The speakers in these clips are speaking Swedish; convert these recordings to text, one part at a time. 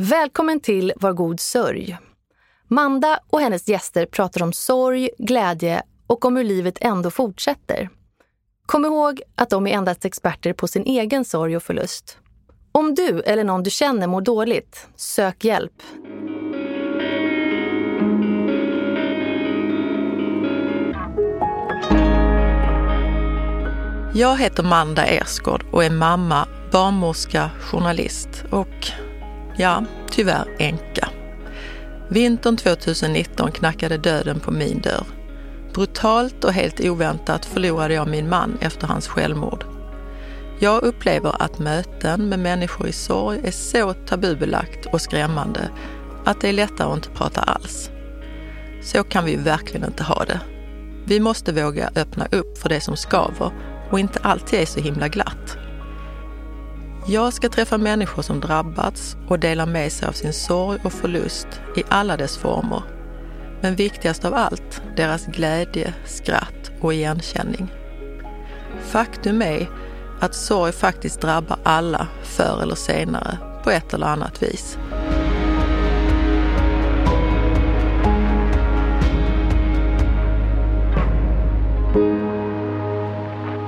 Välkommen till Var god sörj. Manda och hennes gäster pratar om sorg, glädje och om hur livet ändå fortsätter. Kom ihåg att de är endast experter på sin egen sorg och förlust. Om du eller någon du känner mår dåligt, sök hjälp. Jag heter Manda Ersgård och är mamma, barnmorska, journalist och, ja, tyvärr änka. Vintern 2019 knackade döden på min dörr. Brutalt och helt oväntat förlorade jag min man efter hans självmord. Jag upplever att möten med människor i sorg är så tabubelagt och skrämmande att det är lättare att inte prata alls. Så kan vi verkligen inte ha det. Vi måste våga öppna upp för det som skaver och inte alltid är så himla glatt. Jag ska träffa människor som drabbats och dela med sig av sin sorg och förlust i alla dess former. Men viktigast av allt, deras glädje, skratt och igenkänning. Faktum är att sorg faktiskt drabbar alla förr eller senare på ett eller annat vis.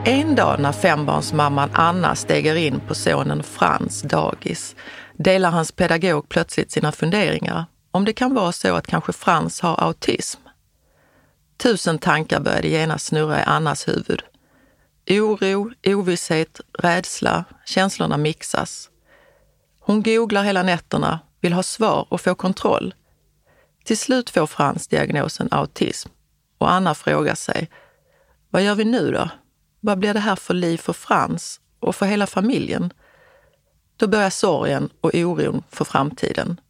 En dag när fembarnsmamman Anna steger in på sonen Frans dagis delar hans pedagog plötsligt sina funderingar om det kan vara så att kanske Frans har autism. Tusen tankar började genast snurra i Annas huvud. Oro, ovisshet, rädsla, känslorna mixas. Hon googlar hela nätterna, vill ha svar och få kontroll. Till slut får Frans diagnosen autism och Anna frågar sig, vad gör vi nu då? Vad blir det här för liv för Frans och för hela familjen? Då börjar sorgen och oron för framtiden.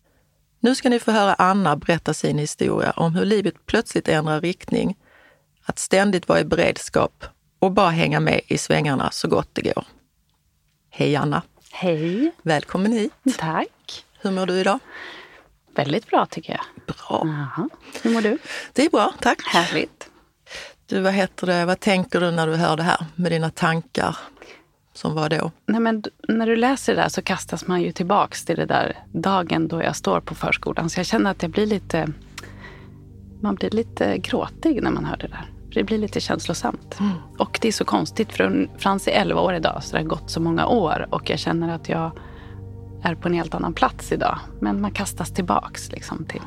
Nu ska ni få höra Anna berätta sin historia om hur livet plötsligt ändrar riktning, att ständigt vara i beredskap och bara hänga med i svängarna så gott det går. Hej Anna! Hej! Välkommen hit! Tack! Hur mår du idag? Väldigt bra tycker jag. Bra! Aha. Hur mår du? Det är bra, tack! Härligt! Du, vad heter det, vad tänker du när du hör det här med dina tankar som var då? Nej, men när du läser det där så kastas man ju tillbaks till det där dagen då jag står på förskolan. Så jag känner att jag blir lite, man blir lite gråtig när man hör det där. Det blir lite känslosamt. Mm. Och det är så konstigt för Frans är 11 år idag så det har gått så många år och jag känner att jag är på en helt annan plats idag. Men man kastas tillbaks liksom till...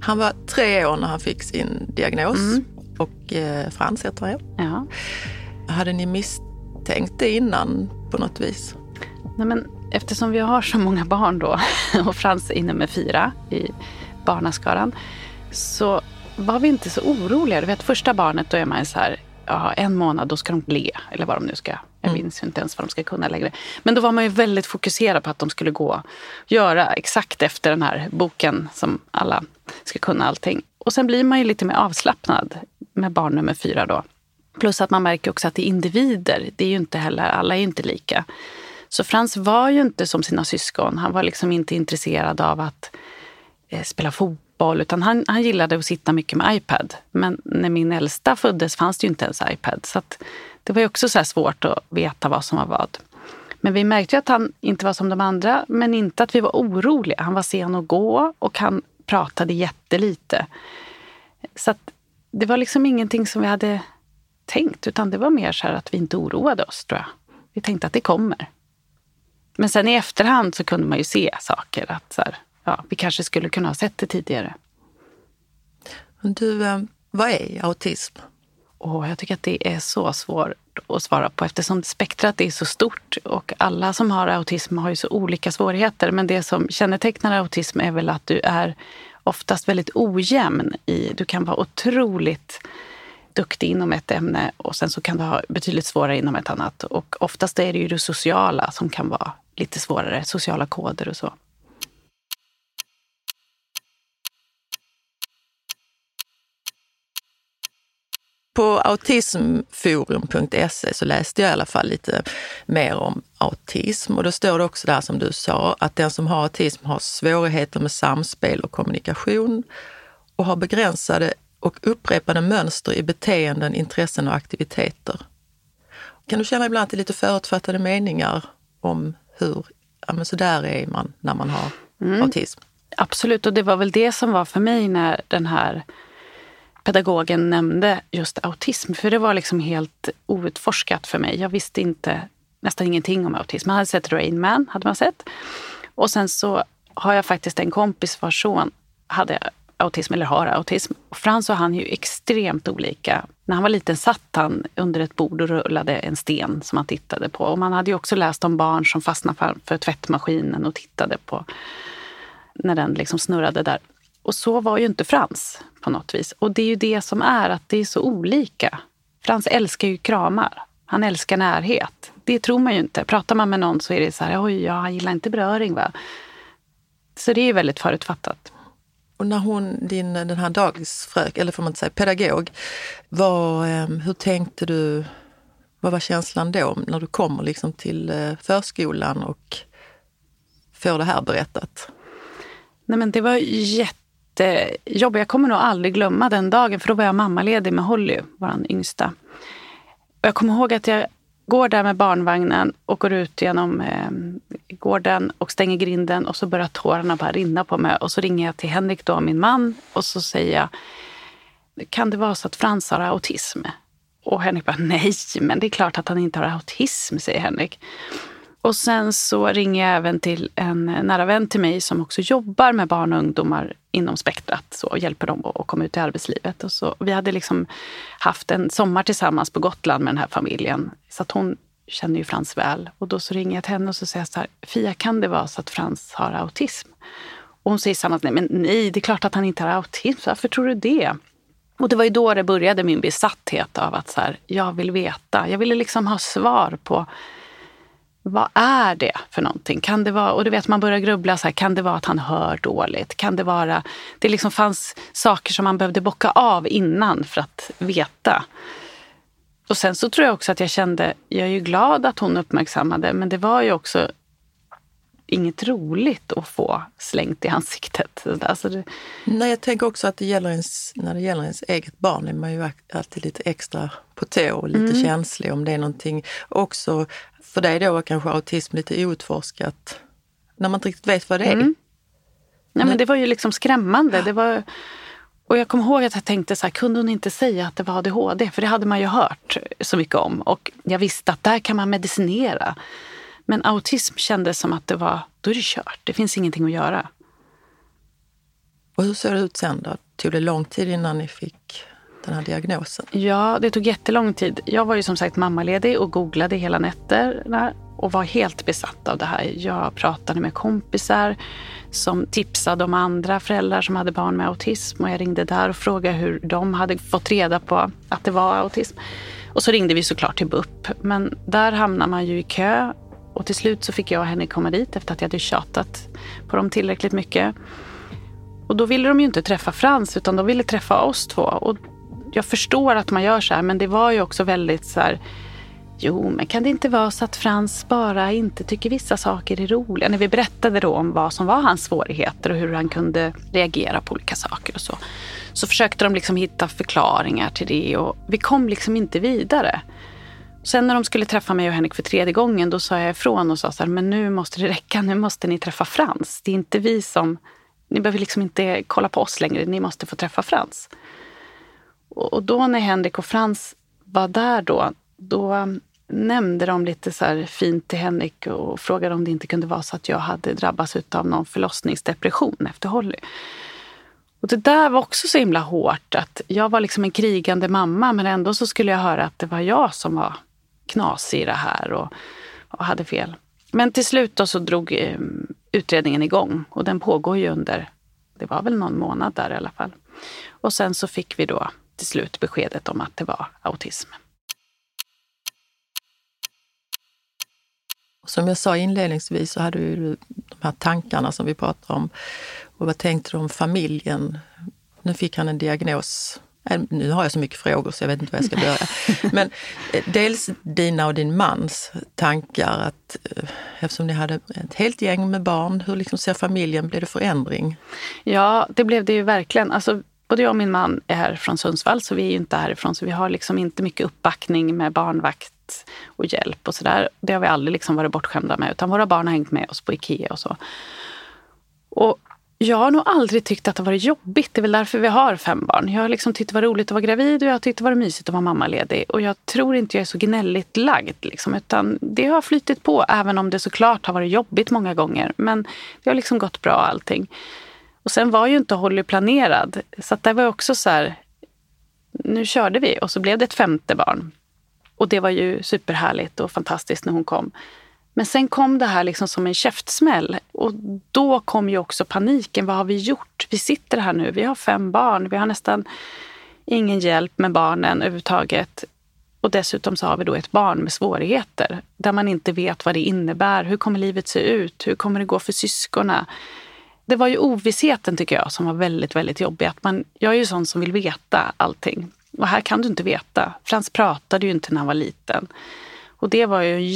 Han var tre år när han fick sin diagnos. Mm och eh, Frans heter han ja. Hade ni misstänkt det innan på något vis? Nej, men eftersom vi har så många barn då och Frans är inne med fyra i barnaskaran så var vi inte så oroliga. Du vet första barnet då är man så här, ja, en månad då ska de le eller vad de nu ska. Jag mm. minns inte ens vad de ska kunna längre. Men då var man ju väldigt fokuserad på att de skulle gå göra exakt efter den här boken som alla ska kunna allting. Och sen blir man ju lite mer avslappnad med barn nummer fyra då. Plus att man märker också att det är individer. Det är ju inte heller, alla är ju inte lika. Så Frans var ju inte som sina syskon. Han var liksom inte intresserad av att eh, spela fotboll utan han, han gillade att sitta mycket med iPad. Men när min äldsta föddes fanns det ju inte ens iPad. Så det var ju också så svårt att veta vad som var vad. Men vi märkte ju att han inte var som de andra, men inte att vi var oroliga. Han var sen att gå och han pratade jättelite. Så att det var liksom ingenting som vi hade tänkt, utan det var mer så här att vi inte oroade oss, tror jag. Vi tänkte att det kommer. Men sen i efterhand så kunde man ju se saker, att så här, ja, vi kanske skulle kunna ha sett det tidigare. Du, eh, vad är autism? Oh, jag tycker att det är så svårt att svara på eftersom spektrat är så stort och alla som har autism har ju så olika svårigheter. Men det som kännetecknar autism är väl att du är oftast väldigt ojämn. I, du kan vara otroligt duktig inom ett ämne och sen så kan du ha betydligt svårare inom ett annat. Och oftast är det ju det sociala som kan vara lite svårare, sociala koder och så. På autismforum.se så läste jag i alla fall lite mer om autism och då står det också där som du sa att den som har autism har svårigheter med samspel och kommunikation och har begränsade och upprepade mönster i beteenden, intressen och aktiviteter. Kan du känna ibland till lite förutfattade meningar om hur, ja men så där är man när man har mm. autism. Absolut, och det var väl det som var för mig när den här pedagogen nämnde just autism. För det var liksom helt outforskat för mig. Jag visste inte nästan ingenting om autism. Man hade sett Rain Man, hade man sett. Och sen så har jag faktiskt en kompis vars son hade autism, eller har autism. Och Frans och han är ju extremt olika. När han var liten satt han under ett bord och rullade en sten som han tittade på. Och man hade ju också läst om barn som fastnade framför tvättmaskinen och tittade på när den liksom snurrade där. Och så var ju inte Frans på något vis. Och det är ju det som är, att det är så olika. Frans älskar ju kramar. Han älskar närhet. Det tror man ju inte. Pratar man med någon så är det så här, oj, ja, han gillar inte beröring. Va? Så det är ju väldigt förutfattat. Och när hon, din, den här dagisfrök, eller får man inte säga pedagog, var, ehm, hur tänkte du, vad var känslan då när du kommer liksom till eh, förskolan och får det här berättat? Nej men det var jättejobbig. Jag kommer nog aldrig glömma den dagen för då var jag mammaledig med Holly, vår yngsta. Och jag kommer ihåg att jag går där med barnvagnen och går ut genom eh, gården och stänger grinden och så börjar tårarna bara rinna på mig. Och så ringer jag till Henrik, då, min man, och så säger jag kan det vara så att Frans har autism? Och Henrik bara, nej, men det är klart att han inte har autism, säger Henrik. Och sen så ringer jag även till en nära vän till mig som också jobbar med barn och ungdomar inom spektrat så, och hjälper dem att komma ut i arbetslivet. Och så, vi hade liksom haft en sommar tillsammans på Gotland med den här familjen. Så att hon känner ju Frans väl. Och då så ringer jag till henne och så säger jag så här, Fia kan det vara så att Frans har autism? Och hon säger samma, nej men nej, det är klart att han inte har autism. Varför tror du det? Och det var ju då det började min besatthet av att så här, jag vill veta. Jag ville liksom ha svar på vad är det för någonting? Kan det vara, och du vet man börjar grubbla, så här, kan det vara att han hör dåligt? Kan det vara, det liksom fanns saker som man behövde bocka av innan för att veta. Och sen så tror jag också att jag kände, jag är ju glad att hon uppmärksammade, men det var ju också inget roligt att få slängt i ansiktet. Alltså det... Nej, jag tänker också att det gäller ens, när det gäller ens eget barn är man ju alltid lite extra på tå och lite mm. känslig om det är någonting. Också för dig då kanske autism lite outforskat, när man inte riktigt vet vad det är. Mm. Nej, men det var ju liksom skrämmande. Det var, och jag kommer ihåg att jag tänkte så här, kunde hon inte säga att det var ADHD? För det hade man ju hört så mycket om. Och jag visste att där kan man medicinera. Men autism kändes som att det var, då är det kört. Det finns ingenting att göra. Och hur såg det ut sen då? Tog det lång tid innan ni fick den här diagnosen? Ja, det tog jättelång tid. Jag var ju som sagt mammaledig och googlade hela nätterna och var helt besatt av det här. Jag pratade med kompisar som tipsade om andra föräldrar som hade barn med autism och jag ringde där och frågade hur de hade fått reda på att det var autism. Och så ringde vi såklart till BUP, men där hamnar man ju i kö och till slut så fick jag och henne komma dit efter att jag hade tjatat på dem tillräckligt mycket. Och då ville de ju inte träffa Frans utan de ville träffa oss två. Och jag förstår att man gör så här, men det var ju också väldigt så här, Jo, men kan det inte vara så att Frans bara inte tycker vissa saker är roliga? När vi berättade då om vad som var hans svårigheter och hur han kunde reagera på olika saker och så. Så försökte de liksom hitta förklaringar till det och vi kom liksom inte vidare. Sen när de skulle träffa mig och Henrik för tredje gången, då sa jag ifrån och sa så här, men nu måste det räcka, nu måste ni träffa Frans. Det är inte vi som, ni behöver liksom inte kolla på oss längre, ni måste få träffa Frans. Och då när Henrik och Frans var där då, då um, nämnde de lite så fint till Henrik och frågade om det inte kunde vara så att jag hade drabbats av någon förlossningsdepression efter Holly. Och det där var också så himla hårt. att Jag var liksom en krigande mamma men ändå så skulle jag höra att det var jag som var knasig i det här och, och hade fel. Men till slut då så drog eh, utredningen igång och den pågår ju under, det var väl någon månad där i alla fall. Och sen så fick vi då till slut beskedet om att det var autism. Som jag sa inledningsvis så hade du de här tankarna som vi pratar om. Och vad tänkte du om familjen? Nu fick han en diagnos. Nu har jag så mycket frågor så jag vet inte var jag ska börja. Men eh, dels dina och din mans tankar att eh, eftersom ni hade ett helt gäng med barn, hur liksom ser familjen, blev det förändring? Ja, det blev det ju verkligen. Alltså, både jag och min man är här från Sundsvall så vi är ju inte härifrån så vi har liksom inte mycket uppbackning med barnvakt och hjälp och sådär. Det har vi aldrig liksom varit bortskämda med utan våra barn har hängt med oss på Ikea och så. Jag har nog aldrig tyckt att det varit jobbigt. Det är väl därför vi har fem barn. Jag har liksom tyckt det var roligt att vara gravid och jag har tyckt det var mysigt att vara mammaledig. Och jag tror inte jag är så gnälligt lagd. Liksom, utan det har flyttit på, även om det såklart har varit jobbigt många gånger. Men det har liksom gått bra allting. Och sen var ju inte Holly planerad. Så att det var också så här, nu körde vi och så blev det ett femte barn. Och det var ju superhärligt och fantastiskt när hon kom. Men sen kom det här liksom som en käftsmäll. Och då kom ju också paniken. Vad har vi gjort? Vi sitter här nu, vi har fem barn, vi har nästan ingen hjälp med barnen överhuvudtaget. Och dessutom så har vi då ett barn med svårigheter där man inte vet vad det innebär. Hur kommer livet se ut? Hur kommer det gå för syskona? Det var ju ovissheten tycker jag som var väldigt, väldigt jobbig. Att man, jag är ju sån som vill veta allting. Och här kan du inte veta. Frans pratade ju inte när han var liten. Och det var ju en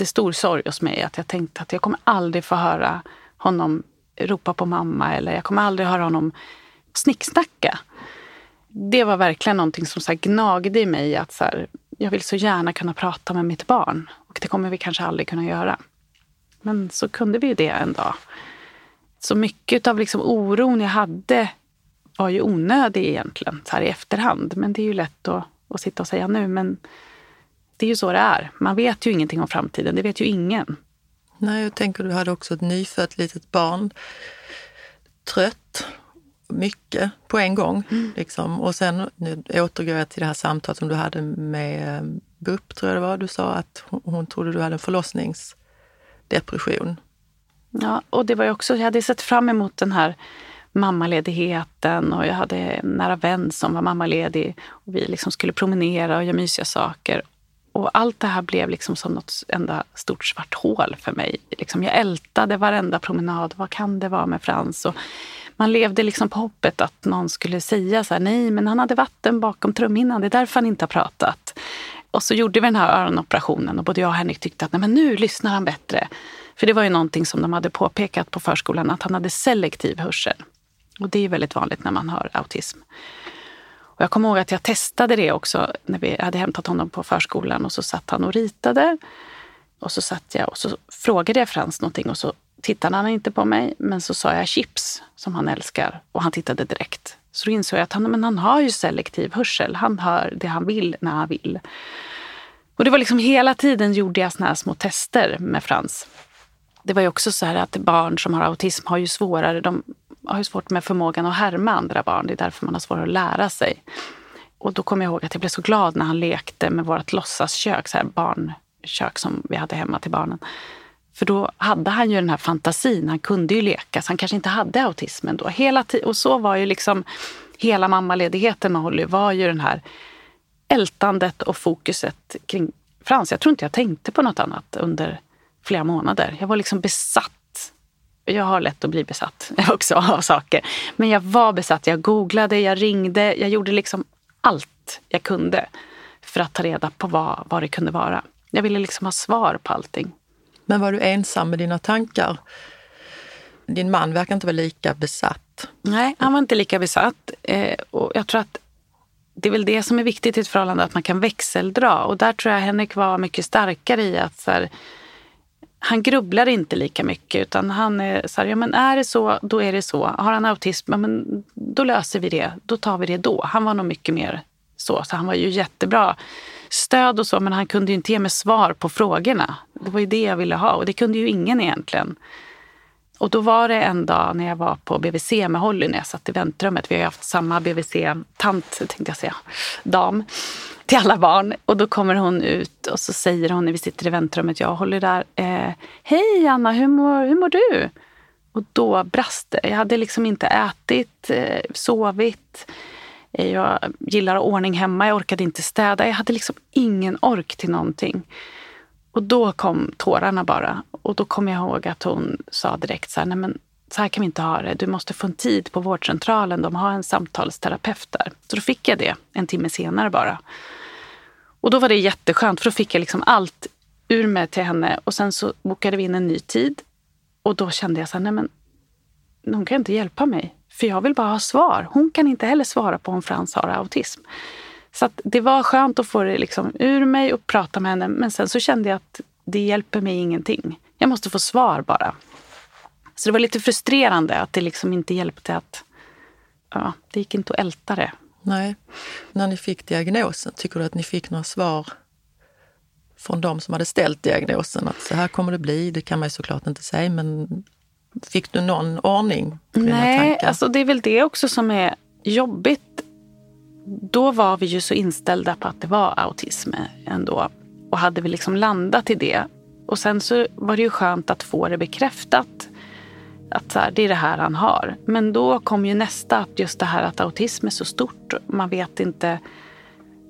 jättestor sorg hos mig. Att jag tänkte att jag kommer aldrig få höra honom ropa på mamma eller jag kommer aldrig höra honom snicksnacka. Det var verkligen någonting som så gnagde i mig. att så här, Jag vill så gärna kunna prata med mitt barn. Och det kommer vi kanske aldrig kunna göra. Men så kunde vi det en dag. Så mycket av liksom oron jag hade var ju onödig egentligen så här i efterhand. Men det är ju lätt att, att sitta och säga nu. Men det är ju så det är. Man vet ju ingenting om framtiden. Det vet ju ingen. Nej, jag tänker du hade också ett nyfött litet barn. Trött, mycket på en gång. Mm. Liksom. Och sen nu återgår jag till det här samtalet som du hade med eh, BUP, tror jag det var. Du sa att hon, hon trodde du hade en förlossningsdepression. Ja, och det var ju också, jag hade sett fram emot den här mammaledigheten och jag hade en nära vän som var mammaledig. Och vi liksom skulle promenera och göra mysiga saker. Och allt det här blev liksom som något enda stort svart hål för mig. Liksom jag ältade varenda promenad. Vad kan det vara med Frans? Och man levde liksom på hoppet att någon skulle säga så här, nej, men han hade vatten bakom trumhinnan. Det är därför han inte har pratat. Och så gjorde vi den här öronoperationen och både jag och Henrik tyckte att nej, men nu lyssnar han bättre. För det var ju någonting som de hade påpekat på förskolan, att han hade selektiv hörsel. Och det är väldigt vanligt när man har autism. Och jag kommer ihåg att jag testade det också när vi hade hämtat honom på förskolan och så satt han och ritade. Och så satt jag och så frågade jag Frans någonting och så tittade han inte på mig. Men så sa jag chips som han älskar och han tittade direkt. Så då insåg jag att han, men han har ju selektiv hörsel. Han hör det han vill när han vill. Och det var liksom hela tiden gjorde jag såna här små tester med Frans. Det var ju också så här att barn som har autism har ju svårare, de har ju svårt med förmågan att härma andra barn. Det är därför man har svårare att lära sig. Och då kommer jag ihåg att jag blev så glad när han lekte med vårt låtsaskök, så här barnkök som vi hade hemma till barnen. För då hade han ju den här fantasin, han kunde ju leka, så han kanske inte hade autismen då. Hela och så var ju liksom hela mammaledigheten med Holly var ju den här ältandet och fokuset kring Frans. Jag tror inte jag tänkte på något annat under flera månader. Jag var liksom besatt. Jag har lätt att bli besatt också av saker. Men jag var besatt. Jag googlade, jag ringde, jag gjorde liksom allt jag kunde för att ta reda på vad, vad det kunde vara. Jag ville liksom ha svar på allting. Men var du ensam med dina tankar? Din man verkar inte vara lika besatt. Nej, han var inte lika besatt. Eh, och jag tror att det är väl det som är viktigt i ett förhållande, att man kan växeldra. Och där tror jag Henrik var mycket starkare i att så här, han grubblar inte lika mycket utan han är så här, ja men är det så, då är det så. Har han autism, ja, men då löser vi det. Då tar vi det då. Han var nog mycket mer så. Så han var ju jättebra stöd och så, men han kunde ju inte ge mig svar på frågorna. Det var ju det jag ville ha och det kunde ju ingen egentligen. Och då var det en dag när jag var på BVC med Holly när jag satt i väntrummet. Vi har ju haft samma BVC-tant, tänkte jag säga, dam till alla barn. Och då kommer hon ut och så säger hon när vi sitter i väntrummet, jag håller där. Eh, Hej Anna, hur mår, hur mår du? Och då brast det. Jag hade liksom inte ätit, eh, sovit. Eh, jag gillar ordning hemma, jag orkade inte städa. Jag hade liksom ingen ork till någonting. Och då kom tårarna bara. Och då kom jag ihåg att hon sa direkt så här, nej men så här kan vi inte ha det. Du måste få en tid på vårdcentralen. De har en samtalsterapeut där. Så då fick jag det en timme senare bara. Och då var det jätteskönt för då fick jag liksom allt ur mig till henne och sen så bokade vi in en ny tid. Och då kände jag så här, nej men hon kan inte hjälpa mig. För jag vill bara ha svar. Hon kan inte heller svara på om Frans har autism. Så det var skönt att få det liksom ur mig och prata med henne. Men sen så kände jag att det hjälper mig ingenting. Jag måste få svar bara. Så det var lite frustrerande att det liksom inte hjälpte att... Ja, det gick inte att älta det. Nej. När ni fick diagnosen, tycker du att ni fick några svar från de som hade ställt diagnosen? Att så här kommer det bli, det kan man ju såklart inte säga, men fick du någon ordning på dina Nej, tankar? alltså det är väl det också som är jobbigt. Då var vi ju så inställda på att det var autism ändå och hade vi liksom landat i det. Och sen så var det ju skönt att få det bekräftat att så här, det är det här han har. Men då kom ju nästa, att just det här att autism är så stort. Man vet inte.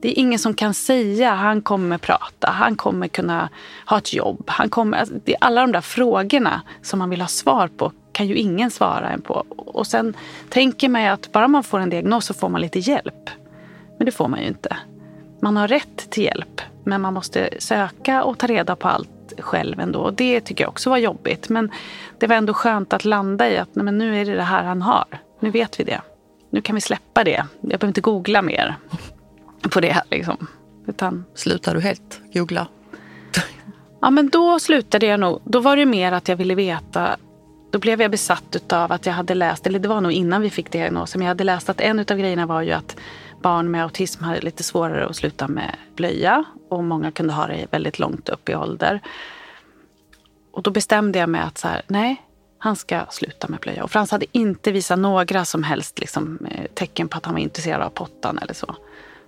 Det är ingen som kan säga han kommer prata, han kommer kunna ha ett jobb. Han kommer, alltså, det är alla de där frågorna som man vill ha svar på kan ju ingen svara en på. Och sen tänker man ju att bara man får en diagnos så får man lite hjälp. Men det får man ju inte. Man har rätt till hjälp, men man måste söka och ta reda på allt själv ändå. Och det tycker jag också var jobbigt. Men det var ändå skönt att landa i att nej, men nu är det det här han har. Nu vet vi det. Nu kan vi släppa det. Jag behöver inte googla mer på det. Liksom. Utan, Slutar du helt googla? ja, men då slutade jag nog. Då var det mer att jag ville veta. Då blev jag besatt av att jag hade läst, eller det var nog innan vi fick diagnosen, men jag hade läst att en av grejerna var ju att barn med autism hade lite svårare att sluta med blöja och många kunde ha det väldigt långt upp i ålder. Och då bestämde jag mig att så här, nej, han ska sluta med blöja. Och Frans hade inte visat några som helst liksom, eh, tecken på att han var intresserad av pottan eller så.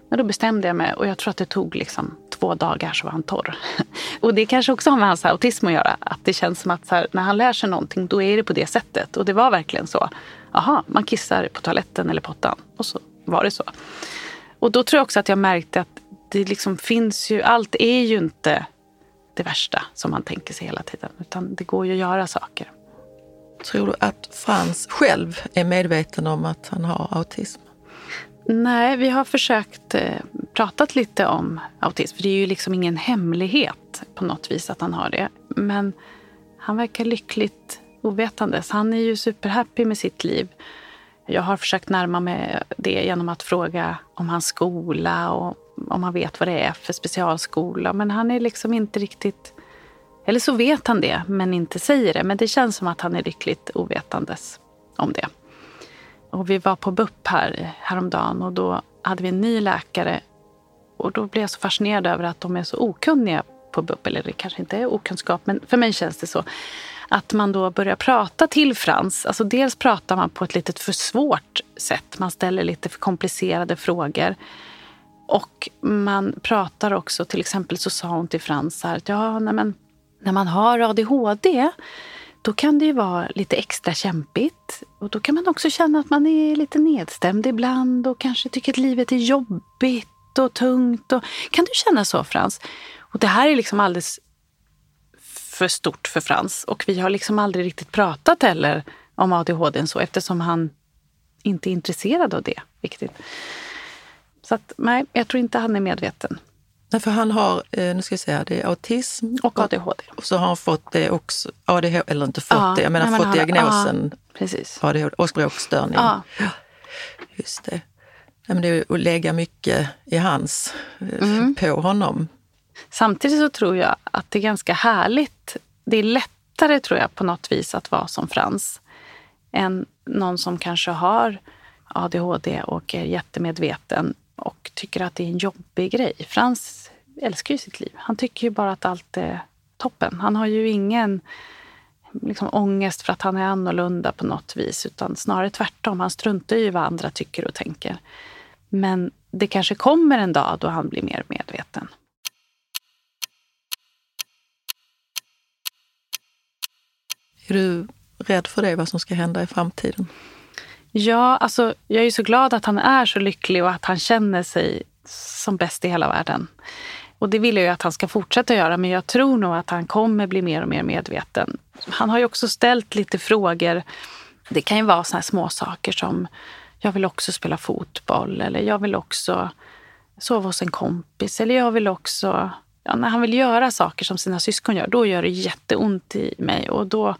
Men då bestämde jag mig och jag tror att det tog liksom två dagar så var han torr. Och det kanske också har med hans autism att göra. Att det känns som att här, när han lär sig någonting då är det på det sättet. Och det var verkligen så. Aha, man kissar på toaletten eller pottan. Och så var det så. Och då tror jag också att jag märkte att det liksom finns ju, allt är ju inte det värsta som man tänker sig hela tiden. Utan det går ju att göra saker. Tror du att Frans själv är medveten om att han har autism? Nej, vi har försökt eh, pratat lite om autism. För det är ju liksom ingen hemlighet på något vis att han har det. Men han verkar lyckligt ovetandes. Han är ju superhappy med sitt liv. Jag har försökt närma mig det genom att fråga om hans skola och om han vet vad det är för specialskola. Men han är liksom inte riktigt... Eller så vet han det, men inte säger det. Men det känns som att han är lyckligt ovetandes om det. Och vi var på BUP här häromdagen och då hade vi en ny läkare. Och då blev jag så fascinerad över att de är så okunniga på BUP. Eller det kanske inte är okunskap, men för mig känns det så. Att man då börjar prata till Frans. Alltså dels pratar man på ett lite för svårt sätt. Man ställer lite för komplicerade frågor. Och man pratar också, till exempel så sa hon till Frans här, att ja, nej men, när man har ADHD då kan det ju vara lite extra kämpigt. Och då kan man också känna att man är lite nedstämd ibland och kanske tycker att livet är jobbigt och tungt. Och, kan du känna så Frans? Och det här är liksom alldeles för stort för Frans. Och vi har liksom aldrig riktigt pratat heller om ADHD så eftersom han inte är intresserad av det riktigt. Så att, nej, jag tror inte han är medveten. Nej, för han har, eh, nu ska jag säga, det är autism Och ADHD. och så har han fått det också, ADHD, eller inte fått Ja, det, jag menar nej, fått han- diagnosen ja, precis. ADHD och språkstörning. Ja. Just det. Nej, men det är att lägga mycket i hans, eh, Mm. på honom. Samtidigt så tror jag att det är ganska härligt. Det är lättare tror jag på något vis att vara som Frans än någon som kanske har ADHD och är jättemedveten och tycker att det är en jobbig grej. Frans älskar ju sitt liv. Han tycker ju bara att allt är toppen. Han har ju ingen liksom, ångest för att han är annorlunda på något vis utan snarare tvärtom. Han struntar ju i vad andra tycker och tänker. Men det kanske kommer en dag då han blir mer medveten. Är du rädd för det, vad som ska hända i framtiden? Ja, alltså jag är så glad att han är så lycklig och att han känner sig som bäst i hela världen. Och det vill jag ju att han ska fortsätta göra, men jag tror nog att han kommer bli mer och mer medveten. Han har ju också ställt lite frågor. Det kan ju vara såna här små saker som jag vill också spela fotboll eller jag vill också sova hos en kompis eller jag vill också... Ja, när han vill göra saker som sina syskon gör, då gör det jätteont i mig och då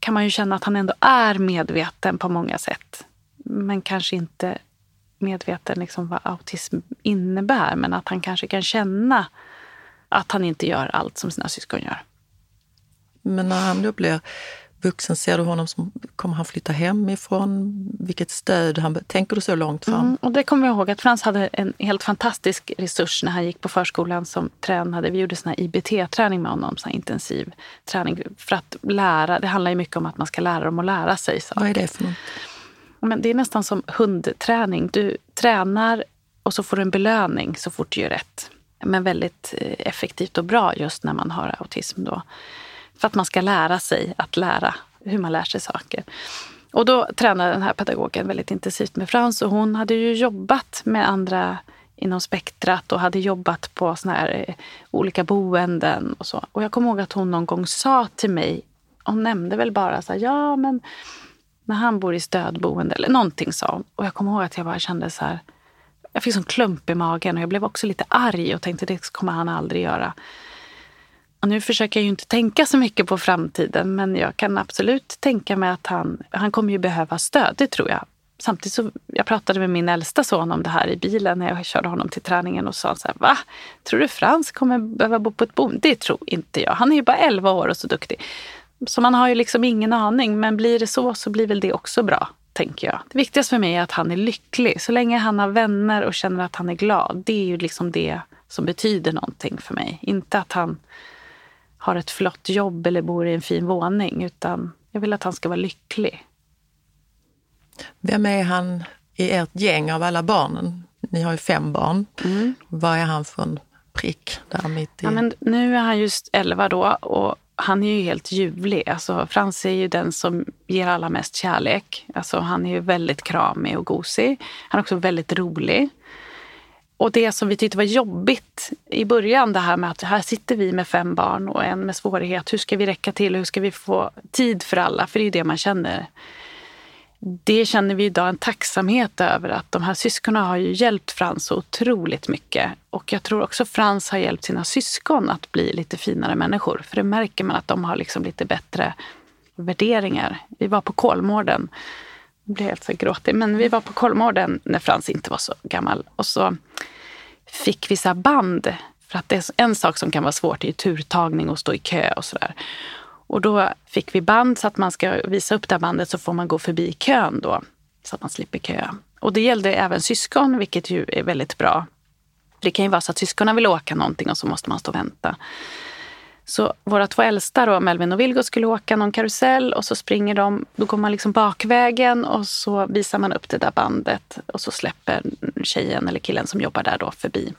kan man ju känna att han ändå är medveten på många sätt. Men kanske inte medveten liksom vad autism innebär. Men att han kanske kan känna att han inte gör allt som sina syskon gör. Men när han då blir vuxen ser du honom som, kommer han flytta hemifrån? Vilket stöd? Han, tänker du så långt fram? Mm, och det kommer jag ihåg att Frans hade en helt fantastisk resurs när han gick på förskolan som tränade. Vi gjorde sån IBT-träning med honom, sån intensiv träning för att lära. Det handlar ju mycket om att man ska lära dem att lära sig saker. Vad är det för något? Men det är nästan som hundträning. Du tränar och så får du en belöning så fort du gör rätt. Men väldigt eh, effektivt och bra just när man har autism. Då. För att man ska lära sig att lära hur man lär sig saker. Och då tränade den här pedagogen väldigt intensivt med Frans och hon hade ju jobbat med andra inom spektrat och hade jobbat på såna här eh, olika boenden och så. Och jag kommer ihåg att hon någon gång sa till mig, hon nämnde väl bara så här, ja men när han bor i stödboende eller någonting sa hon. Och jag kommer ihåg att jag bara kände så här, jag fick sån klump i magen och jag blev också lite arg och tänkte det kommer han aldrig göra. Och nu försöker jag ju inte tänka så mycket på framtiden men jag kan absolut tänka mig att han, han kommer ju behöva stöd, det tror jag. Samtidigt så, jag pratade med min äldsta son om det här i bilen när jag körde honom till träningen och sa så här, va? Tror du Frans kommer behöva bo på ett boende? Det tror inte jag. Han är ju bara 11 år och så duktig. Så man har ju liksom ingen aning, men blir det så så blir väl det också bra, tänker jag. Det viktigaste för mig är att han är lycklig. Så länge han har vänner och känner att han är glad, det är ju liksom det som betyder någonting för mig. Inte att han har ett flott jobb eller bor i en fin våning, utan jag vill att han ska vara lycklig. Vem är han i ert gäng av alla barnen? Ni har ju fem barn. Mm. Vad är han för en prick där mitt i? Ja, men nu är han just 11 då och han är ju helt ljuvlig. Alltså, Frans är ju den som ger alla mest kärlek. Alltså, han är ju väldigt kramig och gosig. Han är också väldigt rolig. Och det som vi tyckte var jobbigt i början, det här med att här sitter vi med fem barn och en med svårighet. Hur ska vi räcka till? Hur ska vi få tid för alla? För det är ju det man känner. Det känner vi idag en tacksamhet över att de här syskonen har ju hjälpt Frans så otroligt mycket. Och jag tror också Frans har hjälpt sina syskon att bli lite finare människor. För det märker man att de har liksom lite bättre värderingar. Vi var på Kolmården blir helt så gråtig. Men vi var på Kolmården när Frans inte var så gammal. Och så fick vi så band. För att det är en sak som kan vara svårt är turtagning och stå i kö och sådär. Och då fick vi band så att man ska visa upp det här bandet så får man gå förbi kön då. Så att man slipper kö. Och det gällde även syskon, vilket ju är väldigt bra. Det kan ju vara så att syskonen vill åka någonting och så måste man stå och vänta. Så våra två äldsta, då, Melvin och Vilgot, skulle åka någon karusell och så springer de. Då går man liksom bakvägen och så visar man upp det där bandet och så släpper tjejen eller killen som jobbar där då förbi.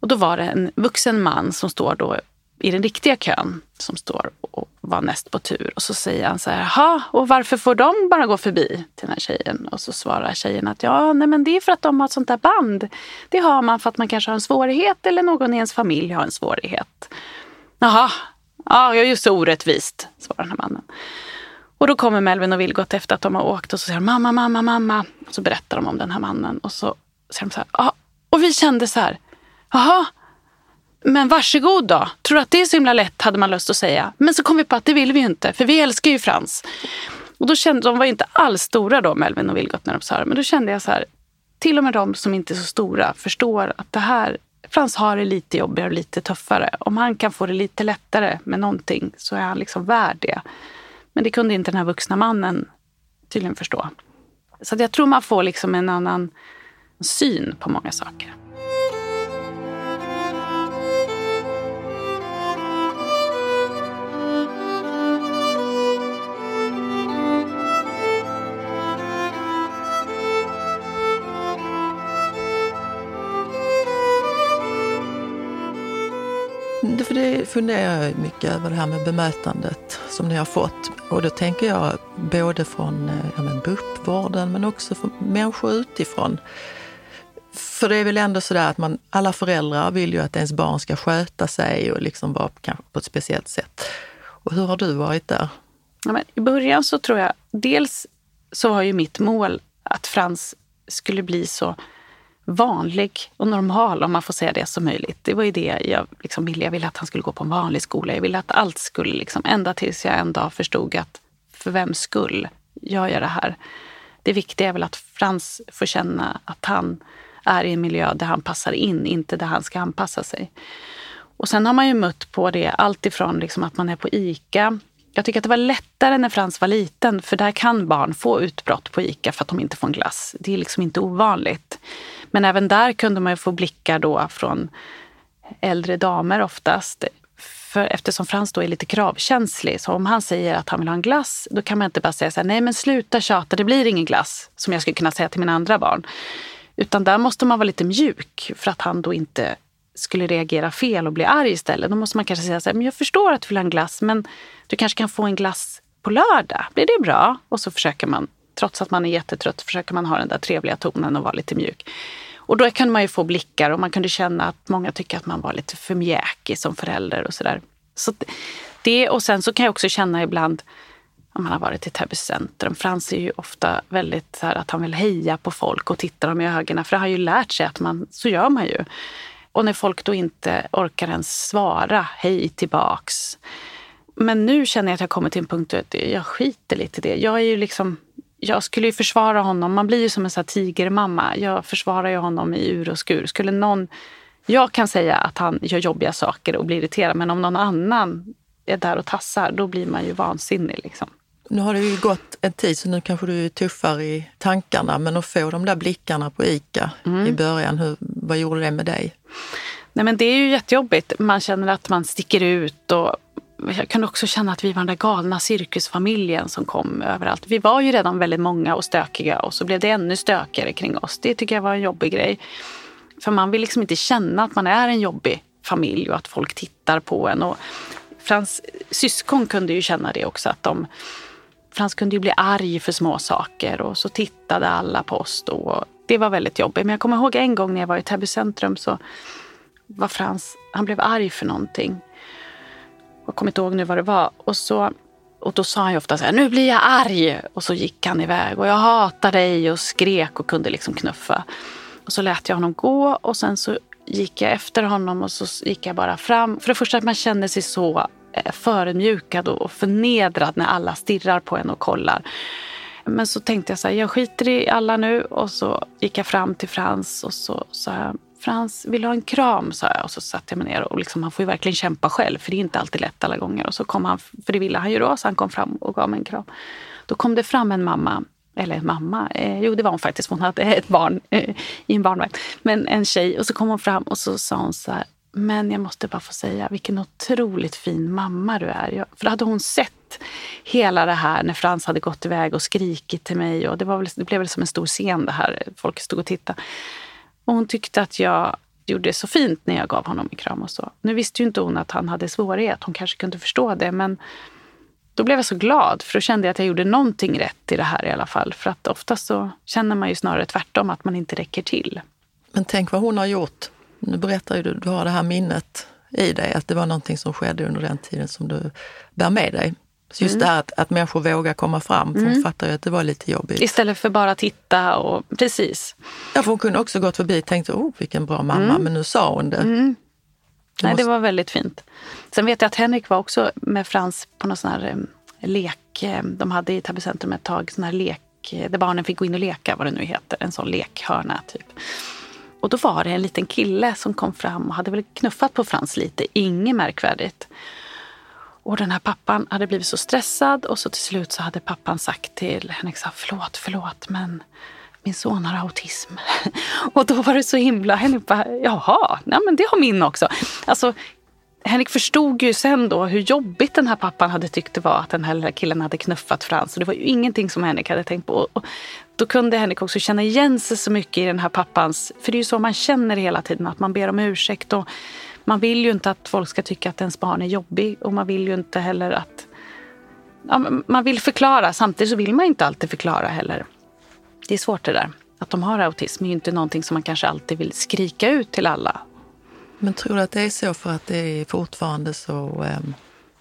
Och då var det en vuxen man som står då i den riktiga kön som står och var näst på tur. Och så säger han så här, jaha, och varför får de bara gå förbi till den här tjejen? Och så svarar tjejen att ja, nej men det är för att de har ett sånt där band. Det har man för att man kanske har en svårighet eller någon i ens familj har en svårighet. Jaha, ja, jag är ju så orättvist, svarar den här mannen. Och då kommer Melvin och Vilgot efter att de har åkt och så säger mamma, mamma, mamma. Och så berättar de om den här mannen och så säger de så här, ja. Och vi kände så här, jaha, men varsågod då. Tror du att det är så himla lätt, hade man lust att säga. Men så kom vi på att det vill vi ju inte, för vi älskar ju Frans. Och då kände, de var ju inte alls stora då, Melvin och Vilgot, när de sa det. Men då kände jag så här, till och med de som inte är så stora förstår att det här Frans har det lite jobbigare och lite tuffare. Om han kan få det lite lättare med någonting så är han liksom värd det. Men det kunde inte den här vuxna mannen tydligen förstå. Så jag tror man får liksom en annan syn på många saker. Det funderar jag mycket över det här med bemötandet som ni har fått. Och då tänker jag både från eh, ja, men BUP-vården men också från människor utifrån. För det är väl ändå sådär att man, alla föräldrar vill ju att ens barn ska sköta sig och liksom vara kanske på ett speciellt sätt. Och hur har du varit där? Ja, men I början så tror jag, dels så var ju mitt mål att Frans skulle bli så vanlig och normal, om man får säga det, som möjligt. Det var ju det jag liksom ville. Jag ville att han skulle gå på en vanlig skola. Jag ville att allt skulle, liksom, ända tills jag en dag förstod att för vems skull gör jag det här? Det viktiga är väl att Frans får känna att han är i en miljö där han passar in, inte där han ska anpassa sig. Och sen har man ju mött på det allt ifrån liksom att man är på ICA jag tycker att det var lättare när Frans var liten för där kan barn få utbrott på ICA för att de inte får en glass. Det är liksom inte ovanligt. Men även där kunde man få blickar då från äldre damer oftast. För eftersom Frans då är lite kravkänslig, så om han säger att han vill ha en glass, då kan man inte bara säga så här, nej men sluta tjata, det blir ingen glass, som jag skulle kunna säga till mina andra barn. Utan där måste man vara lite mjuk för att han då inte skulle reagera fel och bli arg istället. Då måste man kanske säga så här, men jag förstår att du vill ha en glass, men du kanske kan få en glass på lördag. Blir det bra? Och så försöker man, trots att man är jättetrött, försöker man ha den där trevliga tonen och vara lite mjuk. Och då kunde man ju få blickar och man kunde känna att många tycker att man var lite för mjäkig som förälder och sådär. Så det, och sen så kan jag också känna ibland om man har varit i Täby centrum. Frans är ju ofta väldigt så här att han vill heja på folk och titta dem i ögonen. För han har ju lärt sig att man, så gör man ju. Och när folk då inte orkar ens svara hej tillbaks. Men nu känner jag att jag kommit till en punkt där jag skiter lite i det. Jag är ju liksom jag skulle ju försvara honom. Man blir ju som en sån tigermamma. Jag försvarar ju honom i ur och skur. Skulle någon, jag kan säga att han gör jobbiga saker och blir irriterad, men om någon annan är där och tassar, då blir man ju vansinnig. Liksom. Nu har det ju gått en tid så nu kanske du är tuffare i tankarna, men att få de där blickarna på ICA mm. i början, hur, vad gjorde det med dig? Nej, men det är ju jättejobbigt. Man känner att man sticker ut och jag kunde också känna att vi var den där galna cirkusfamiljen som kom överallt. Vi var ju redan väldigt många och stökiga och så blev det ännu stökigare kring oss. Det tycker jag var en jobbig grej. För man vill liksom inte känna att man är en jobbig familj och att folk tittar på en. Och Frans syskon kunde ju känna det också. att de Frans kunde ju bli arg för små saker och så tittade alla på oss då. Det var väldigt jobbigt. Men jag kommer ihåg en gång när jag var i Täby centrum så var Frans, han blev arg för någonting. Jag kommer inte ihåg nu vad det var. Och, så, och då sa han ju ofta så här, nu blir jag arg. Och så gick han iväg och jag hatar dig och skrek och kunde liksom knuffa. Och så lät jag honom gå och sen så gick jag efter honom och så gick jag bara fram. För det första att man känner sig så eh, förödmjukad och förnedrad när alla stirrar på en och kollar. Men så tänkte jag så här, jag skiter i alla nu och så gick jag fram till Frans och så sa jag, Frans, vill du ha en kram? sa jag och så satte jag mig ner. Och liksom, han får ju verkligen kämpa själv för det är inte alltid lätt alla gånger. Och så kom han, för det ville han ju då, så han kom fram och gav mig en kram. Då kom det fram en mamma, eller mamma, eh, jo det var hon faktiskt, hon hade ett barn eh, i en barnvagn. Men en tjej och så kom hon fram och så sa hon så här, men jag måste bara få säga vilken otroligt fin mamma du är. Jag, för då hade hon sett hela det här när Frans hade gått iväg och skrikit till mig. Och det, var väl, det blev väl som en stor scen det här. Folk stod och tittade. Och hon tyckte att jag gjorde det så fint när jag gav honom en kram och så. Nu visste ju inte hon att han hade svårighet. Hon kanske kunde förstå det. Men då blev jag så glad för då kände jag att jag gjorde någonting rätt i det här i alla fall. För att ofta så känner man ju snarare tvärtom, att man inte räcker till. Men tänk vad hon har gjort. Nu berättar ju du, du har det här minnet i dig, att det var någonting som skedde under den tiden som du bär med dig. Så just mm. det här att, att människor vågar komma fram, för hon mm. fattar ju att det var lite jobbigt. Istället för bara titta och precis. Ja, för hon kunde också gått förbi och tänkt, oh vilken bra mamma, mm. men nu sa hon det. Mm. Nej, det var väldigt fint. Sen vet jag att Henrik var också med Frans på någon sån här lek. De hade i Täby centrum ett tag sån här lek eh, där barnen fick gå in och leka, vad det nu heter. En sån lekhörna typ. Och då var det en liten kille som kom fram och hade väl knuffat på Frans lite, inget märkvärdigt. Och den här pappan hade blivit så stressad och så till slut så hade pappan sagt till Henrik förlåt, förlåt, men min son har autism. och då var det så himla, Henrik bara, jaha, nej men det har min också. Alltså, Henrik förstod ju sen då hur jobbigt den här pappan hade tyckt det var att den här lilla killen hade knuffat Frans. Och det var ju ingenting som Henrik hade tänkt på. Och då kunde Henrik också känna igen sig så mycket i den här pappans... För det är ju så man känner hela tiden, att man ber om ursäkt. Och man vill ju inte att folk ska tycka att ens barn är jobbig och man vill ju inte heller att... Ja, man vill förklara, samtidigt så vill man inte alltid förklara heller. Det är svårt det där. Att de har autism är ju inte någonting som man kanske alltid vill skrika ut till alla. Men tror du att det är så för att det är fortfarande så... Eh,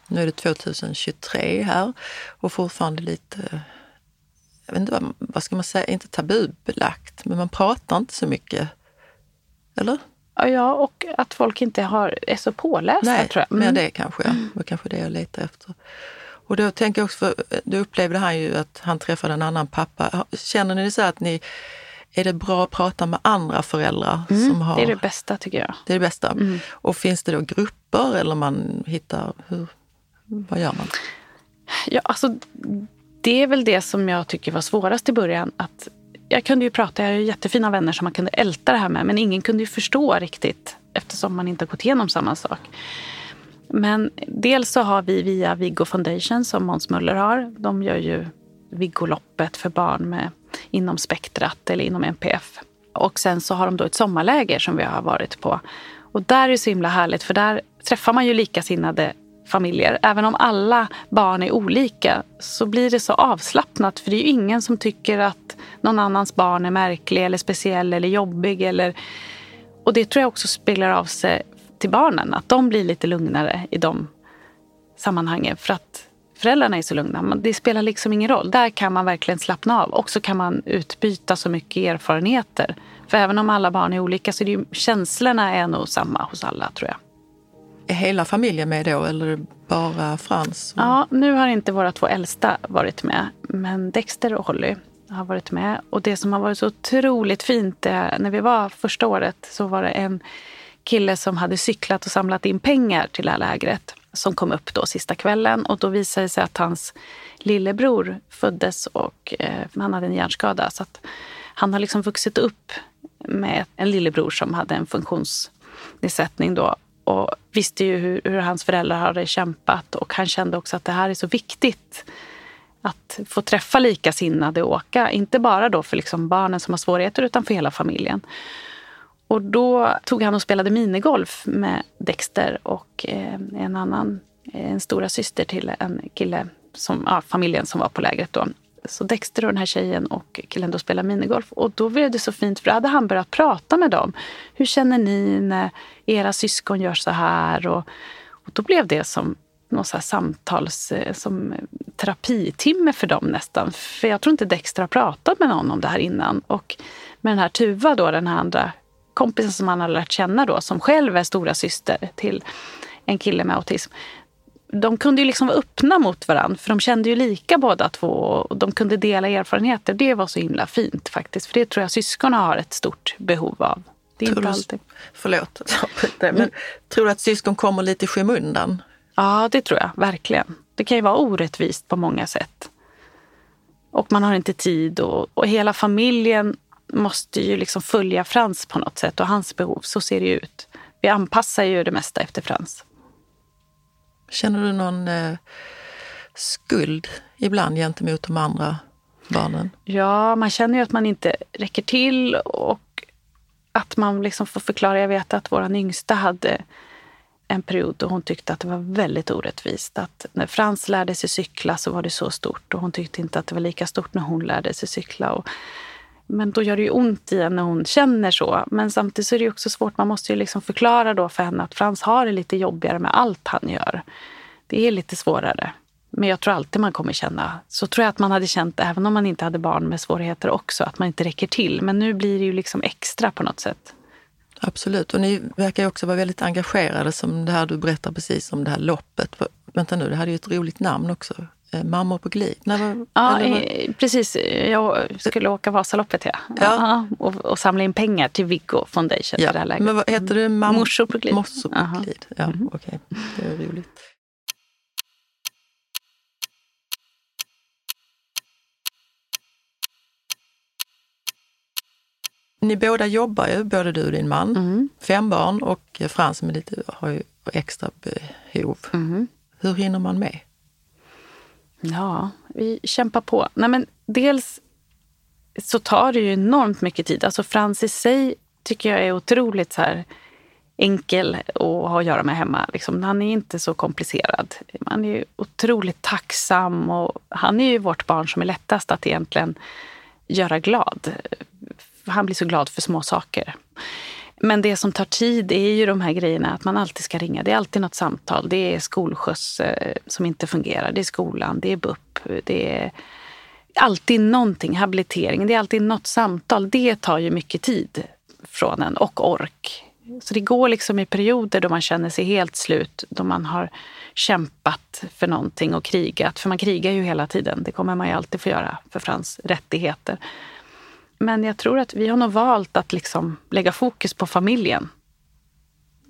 nu är det 2023 här och fortfarande lite... Jag vet inte vad, vad ska man säga, inte tabubelagt, men man pratar inte så mycket. Eller? Ja, och att folk inte har, är så pålästa Nej, tror jag. Mm. mer det kanske. Det var kanske det jag letar efter. Och då tänker jag också, för då upplevde han ju att han träffade en annan pappa. Känner ni det så att ni, är det bra att prata med andra föräldrar? Mm, som har, det är det bästa tycker jag. Det är det bästa. Mm. Och finns det då grupper eller man hittar, hur, vad gör man? Ja, alltså, det är väl det som jag tycker var svårast i början. Att jag kunde ju prata, jag har ju jättefina vänner som man kunde älta det här med. Men ingen kunde ju förstå riktigt eftersom man inte har gått igenom samma sak. Men dels så har vi via Viggo Foundation som Måns Möller har. De gör ju Viggoloppet för barn med, inom spektrat eller inom NPF. Och sen så har de då ett sommarläger som vi har varit på. Och där är det så himla härligt för där träffar man ju likasinnade familjer. Även om alla barn är olika så blir det så avslappnat. För det är ju ingen som tycker att någon annans barn är märklig eller speciell eller jobbig. Eller... Och det tror jag också speglar av sig till barnen. Att de blir lite lugnare i de sammanhangen. För att föräldrarna är så lugna. Det spelar liksom ingen roll. Där kan man verkligen slappna av. Och så kan man utbyta så mycket erfarenheter. För även om alla barn är olika så är det ju, känslorna är nog samma hos alla tror jag. Är hela familjen med då eller bara Frans? Ja, nu har inte våra två äldsta varit med. Men Dexter och Holly har varit med. Och det som har varit så otroligt fint, när vi var första året så var det en kille som hade cyklat och samlat in pengar till det här lägret som kom upp då sista kvällen. Och då visade det sig att hans lillebror föddes och eh, han hade en hjärnskada. Så att han har liksom vuxit upp med en lillebror som hade en funktionsnedsättning då och visste ju hur, hur, hans föräldrar hade kämpat och han kände också att det här är så viktigt att få träffa likasinnade och åka. Inte bara då för liksom barnen som har svårigheter utan för hela familjen. Och då tog han och spelade minigolf med Dexter och eh, en annan, eh, en stora syster till en kille, som, ja, familjen som var på lägret då. Så Dexter och den här tjejen och killen då spelade minigolf. Och då blev det så fint för då hade han börjat prata med dem. Hur känner ni när era syskon gör så här? Och, och då blev det som någon så samtals, eh, som terapitimme för dem nästan. För jag tror inte Dexter har pratat med någon om det här innan. Och med den här Tuva då, den här andra kompisen som han har lärt känna då, som själv är stora syster till en kille med autism. De kunde ju liksom vara öppna mot varandra, för de kände ju lika båda två. Och de kunde dela erfarenheter. Det var så himla fint faktiskt. För det tror jag syskonen har ett stort behov av. Det är tror inte du, alltid. Förlåt, men mm. tror du att syskon kommer lite i skymundan? Ja, det tror jag verkligen. Det kan ju vara orättvist på många sätt. Och man har inte tid och, och hela familjen måste ju liksom följa Frans på något sätt och hans behov. Så ser det ut. Vi anpassar ju det mesta efter Frans. Känner du någon eh, skuld ibland gentemot de andra barnen? Ja, man känner ju att man inte räcker till och att man liksom får förklara. Jag vet att vår yngsta hade en period då hon tyckte att det var väldigt orättvist. Att när Frans lärde sig cykla så var det så stort och hon tyckte inte att det var lika stort när hon lärde sig cykla. Och men då gör det ju ont i henne när hon känner så. Men samtidigt så är det också svårt. Man måste ju liksom förklara då för henne att Frans har det lite jobbigare med allt han gör. Det är lite svårare. Men jag tror alltid man kommer känna, så tror jag att man hade känt även om man inte hade barn med svårigheter också, att man inte räcker till. Men nu blir det ju liksom extra på något sätt. Absolut, och ni verkar ju också vara väldigt engagerade som det här du berättar precis om det här loppet. Vänta nu, det hade ju ett roligt namn också. Eh, Mammor på glid? Nej, ja, eller? precis. Jag skulle åka Vasaloppet ja. ja. Och, och, samla in pengar till Viggo Foundation. Ja. Det. Men vad heter det? Mam Morsor på glid. Morsor på glid. Ja, mm. okej. Okay. Det är roligt. Ni båda jobbar ju, både du och din man. Mm. Fem barn och Frans med lite, har ju extra behov. Mm. Hur hinner man med? Ja, vi kämpar på. Nej, men dels så tar det ju enormt mycket tid. Alltså Frans i sig tycker jag är otroligt så här enkel att ha att göra med hemma. Liksom, han är inte så komplicerad. Han är otroligt tacksam och han är ju vårt barn som är lättast att egentligen göra glad. Han blir så glad för små saker. Men det som tar tid är ju de här grejerna att man alltid ska ringa. Det är alltid något samtal. Det är skolskjuts eh, som inte fungerar. Det är skolan, det är BUP, det är alltid någonting. Habilitering, det är alltid något samtal. Det tar ju mycket tid från en och ork. Så det går liksom i perioder då man känner sig helt slut, då man har kämpat för någonting och krigat. För man krigar ju hela tiden. Det kommer man ju alltid få göra för Frans rättigheter. Men jag tror att vi har nog valt att liksom lägga fokus på familjen.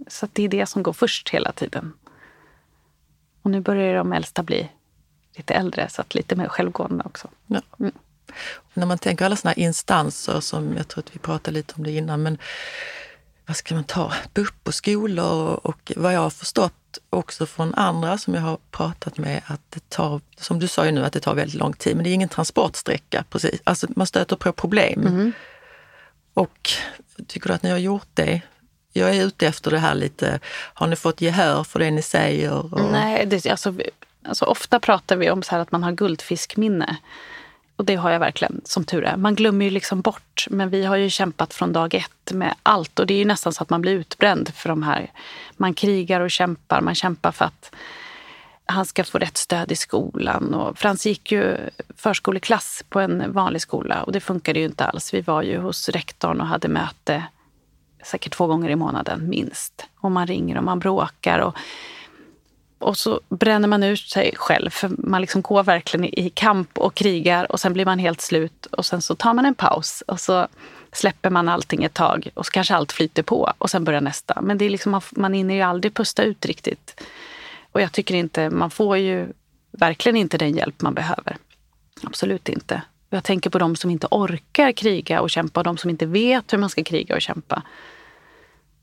Så det är det som går först hela tiden. Och nu börjar de äldsta bli lite äldre, så att lite mer självgående också. Ja. Mm. När man tänker alla sådana instanser som jag tror att vi pratade lite om det innan, men vad ska man ta? BUP och skolor och vad jag har förstått också från andra som jag har pratat med att det tar, som du sa ju nu, att det tar väldigt lång tid, men det är ingen transportsträcka precis. Alltså man stöter på problem. Mm. Och tycker du att ni har gjort det? Jag är ute efter det här lite, har ni fått gehör för det ni säger? Och... Nej, det, alltså, alltså, ofta pratar vi om så att man har guldfiskminne. Och det har jag verkligen, som tur är. Man glömmer ju liksom bort, men vi har ju kämpat från dag ett med allt. Och det är ju nästan så att man blir utbränd för de här. Man krigar och kämpar, man kämpar för att han ska få rätt stöd i skolan. Och Frans gick ju förskoleklass på en vanlig skola och det funkade ju inte alls. Vi var ju hos rektorn och hade möte säkert två gånger i månaden minst. Och man ringer och man bråkar. Och och så bränner man ut sig själv för man liksom går verkligen i kamp och krigar och sen blir man helt slut och sen så tar man en paus och så släpper man allting ett tag och så kanske allt flyter på och sen börjar nästa. Men det är liksom, man hinner ju aldrig pusta ut riktigt. Och jag tycker inte, man får ju verkligen inte den hjälp man behöver. Absolut inte. Jag tänker på de som inte orkar kriga och kämpa och de som inte vet hur man ska kriga och kämpa.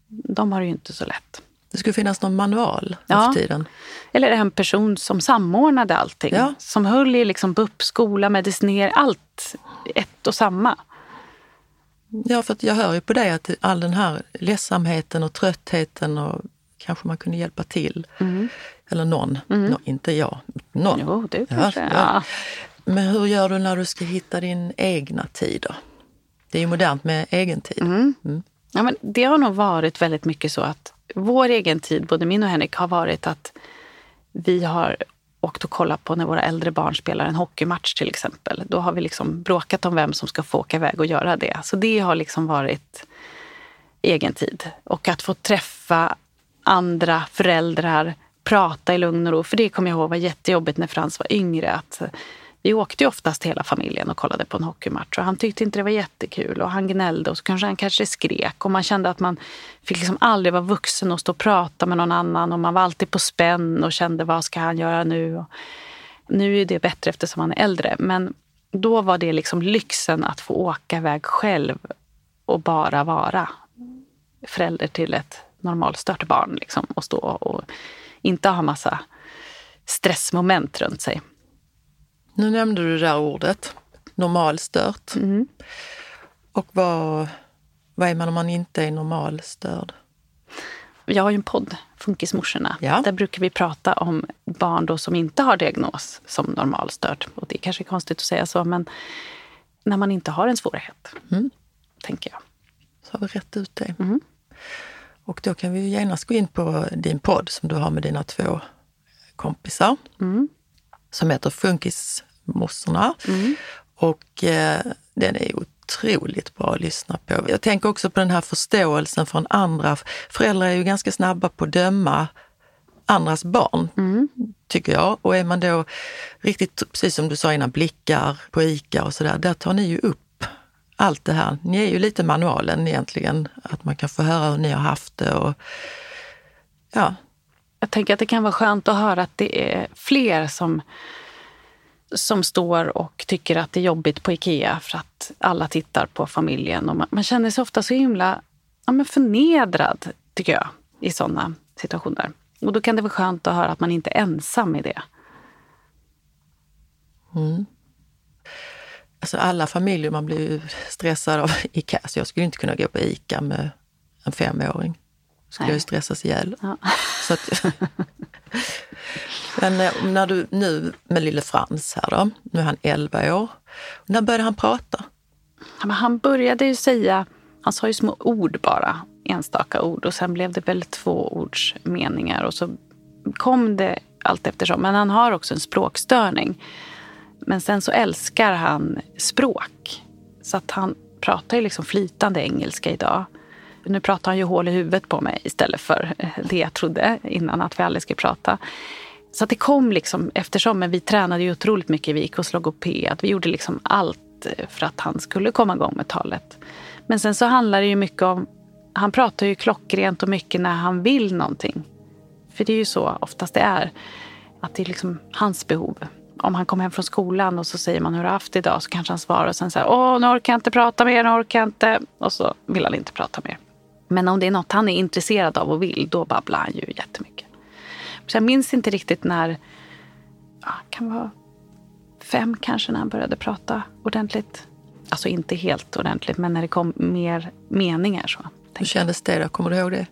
De har det ju inte så lätt. Det skulle finnas någon manual ja. för tiden. Eller en person som samordnade allting. Ja. Som höll i liksom BUP, skola, medicinering, allt ett och samma. Ja, för jag hör ju på dig att all den här ledsamheten och tröttheten och kanske man kunde hjälpa till. Mm. Eller någon, mm. no, inte jag, någon. Jo, du kanske. Ja, ja. Men hur gör du när du ska hitta din egna tid då? Det är ju modernt med egen tid. Mm. mm. Ja, men det har nog varit väldigt mycket så att vår egen tid, både min och Henrik, har varit att vi har åkt och kollat på när våra äldre barn spelar en hockeymatch till exempel. Då har vi liksom bråkat om vem som ska få åka iväg och göra det. Så det har liksom varit egen tid. Och att få träffa andra föräldrar, prata i lugn och ro. För det kommer jag ihåg var jättejobbigt när Frans var yngre. Att vi åkte ju oftast hela familjen och kollade på en hockeymatch och han tyckte inte det var jättekul och han gnällde och så kanske han kanske skrek och man kände att man fick liksom aldrig vara vuxen och stå och prata med någon annan och man var alltid på spänn och kände vad ska han göra nu? Och nu är det bättre eftersom han är äldre men då var det liksom lyxen att få åka iväg själv och bara vara förälder till ett normalstört barn liksom, och stå och inte ha massa stressmoment runt sig. Nu nämnde du det där ordet, normalstört. Mm. Och vad, vad är man om man inte är normalstörd? Jag har ju en podd, Funkismorsorna. Ja. Där brukar vi prata om barn då som inte har diagnos som normalstörd. Och det är kanske är konstigt att säga så, men när man inte har en svårighet, mm. tänker jag. Så har vi rätt ut det. Mm. Och då kan vi genast gå in på din podd som du har med dina två kompisar. Mm. Som heter Funkis mossorna. Mm. Och eh, den är otroligt bra att lyssna på. Jag tänker också på den här förståelsen från andra. Föräldrar är ju ganska snabba på att döma andras barn, mm. tycker jag. Och är man då riktigt, precis som du sa innan, blickar på ICA och sådär, där tar ni ju upp allt det här. Ni är ju lite manualen egentligen, att man kan få höra hur ni har haft det. Och, ja. Jag tänker att det kan vara skönt att höra att det är fler som som står och tycker att det är jobbigt på Ikea för att alla tittar på familjen. Och man, man känner sig ofta så himla ja, men förnedrad, tycker jag, i sådana situationer. Och då kan det vara skönt att höra att man inte är ensam i det. Mm. Alltså alla familjer, man blir ju stressad av ICA. Så jag skulle inte kunna gå på ICA med en femåring. Då skulle Nej. jag ju stressas ihjäl. Ja. Så att, Men eh, när du nu med lille Frans här då, nu är han 11 år. När började han prata? Ja, han började ju säga, han sa ju små ord bara, enstaka ord och sen blev det väl två ords meningar och så kom det allt eftersom. Men han har också en språkstörning. Men sen så älskar han språk. Så att han pratar ju liksom flytande engelska idag. Nu pratar han ju hål i huvudet på mig istället för det jag trodde innan att vi aldrig skulle prata. Så att det kom liksom eftersom, men vi tränade ju otroligt mycket. Vi gick hos logoped. Vi gjorde liksom allt eh, för att han skulle komma igång med talet. Men sen så handlar det ju mycket om, han pratar ju klockrent och mycket när han vill någonting. För det är ju så oftast det är. Att det är liksom hans behov. om han kommer hem från skolan och så säger man hur har du haft idag? Så kanske han svarar och sen säger åh nu orkar jag inte prata mer, nu orkar jag inte. Och så vill han inte prata mer. Men om det är något han är intresserad av och vill, då babblar han ju jättemycket. Så jag minns inte riktigt när, ja, kan vara fem kanske, när han började prata ordentligt. Alltså inte helt ordentligt, men när det kom mer meningar. Så, Hur kändes det då? Kommer du ihåg det?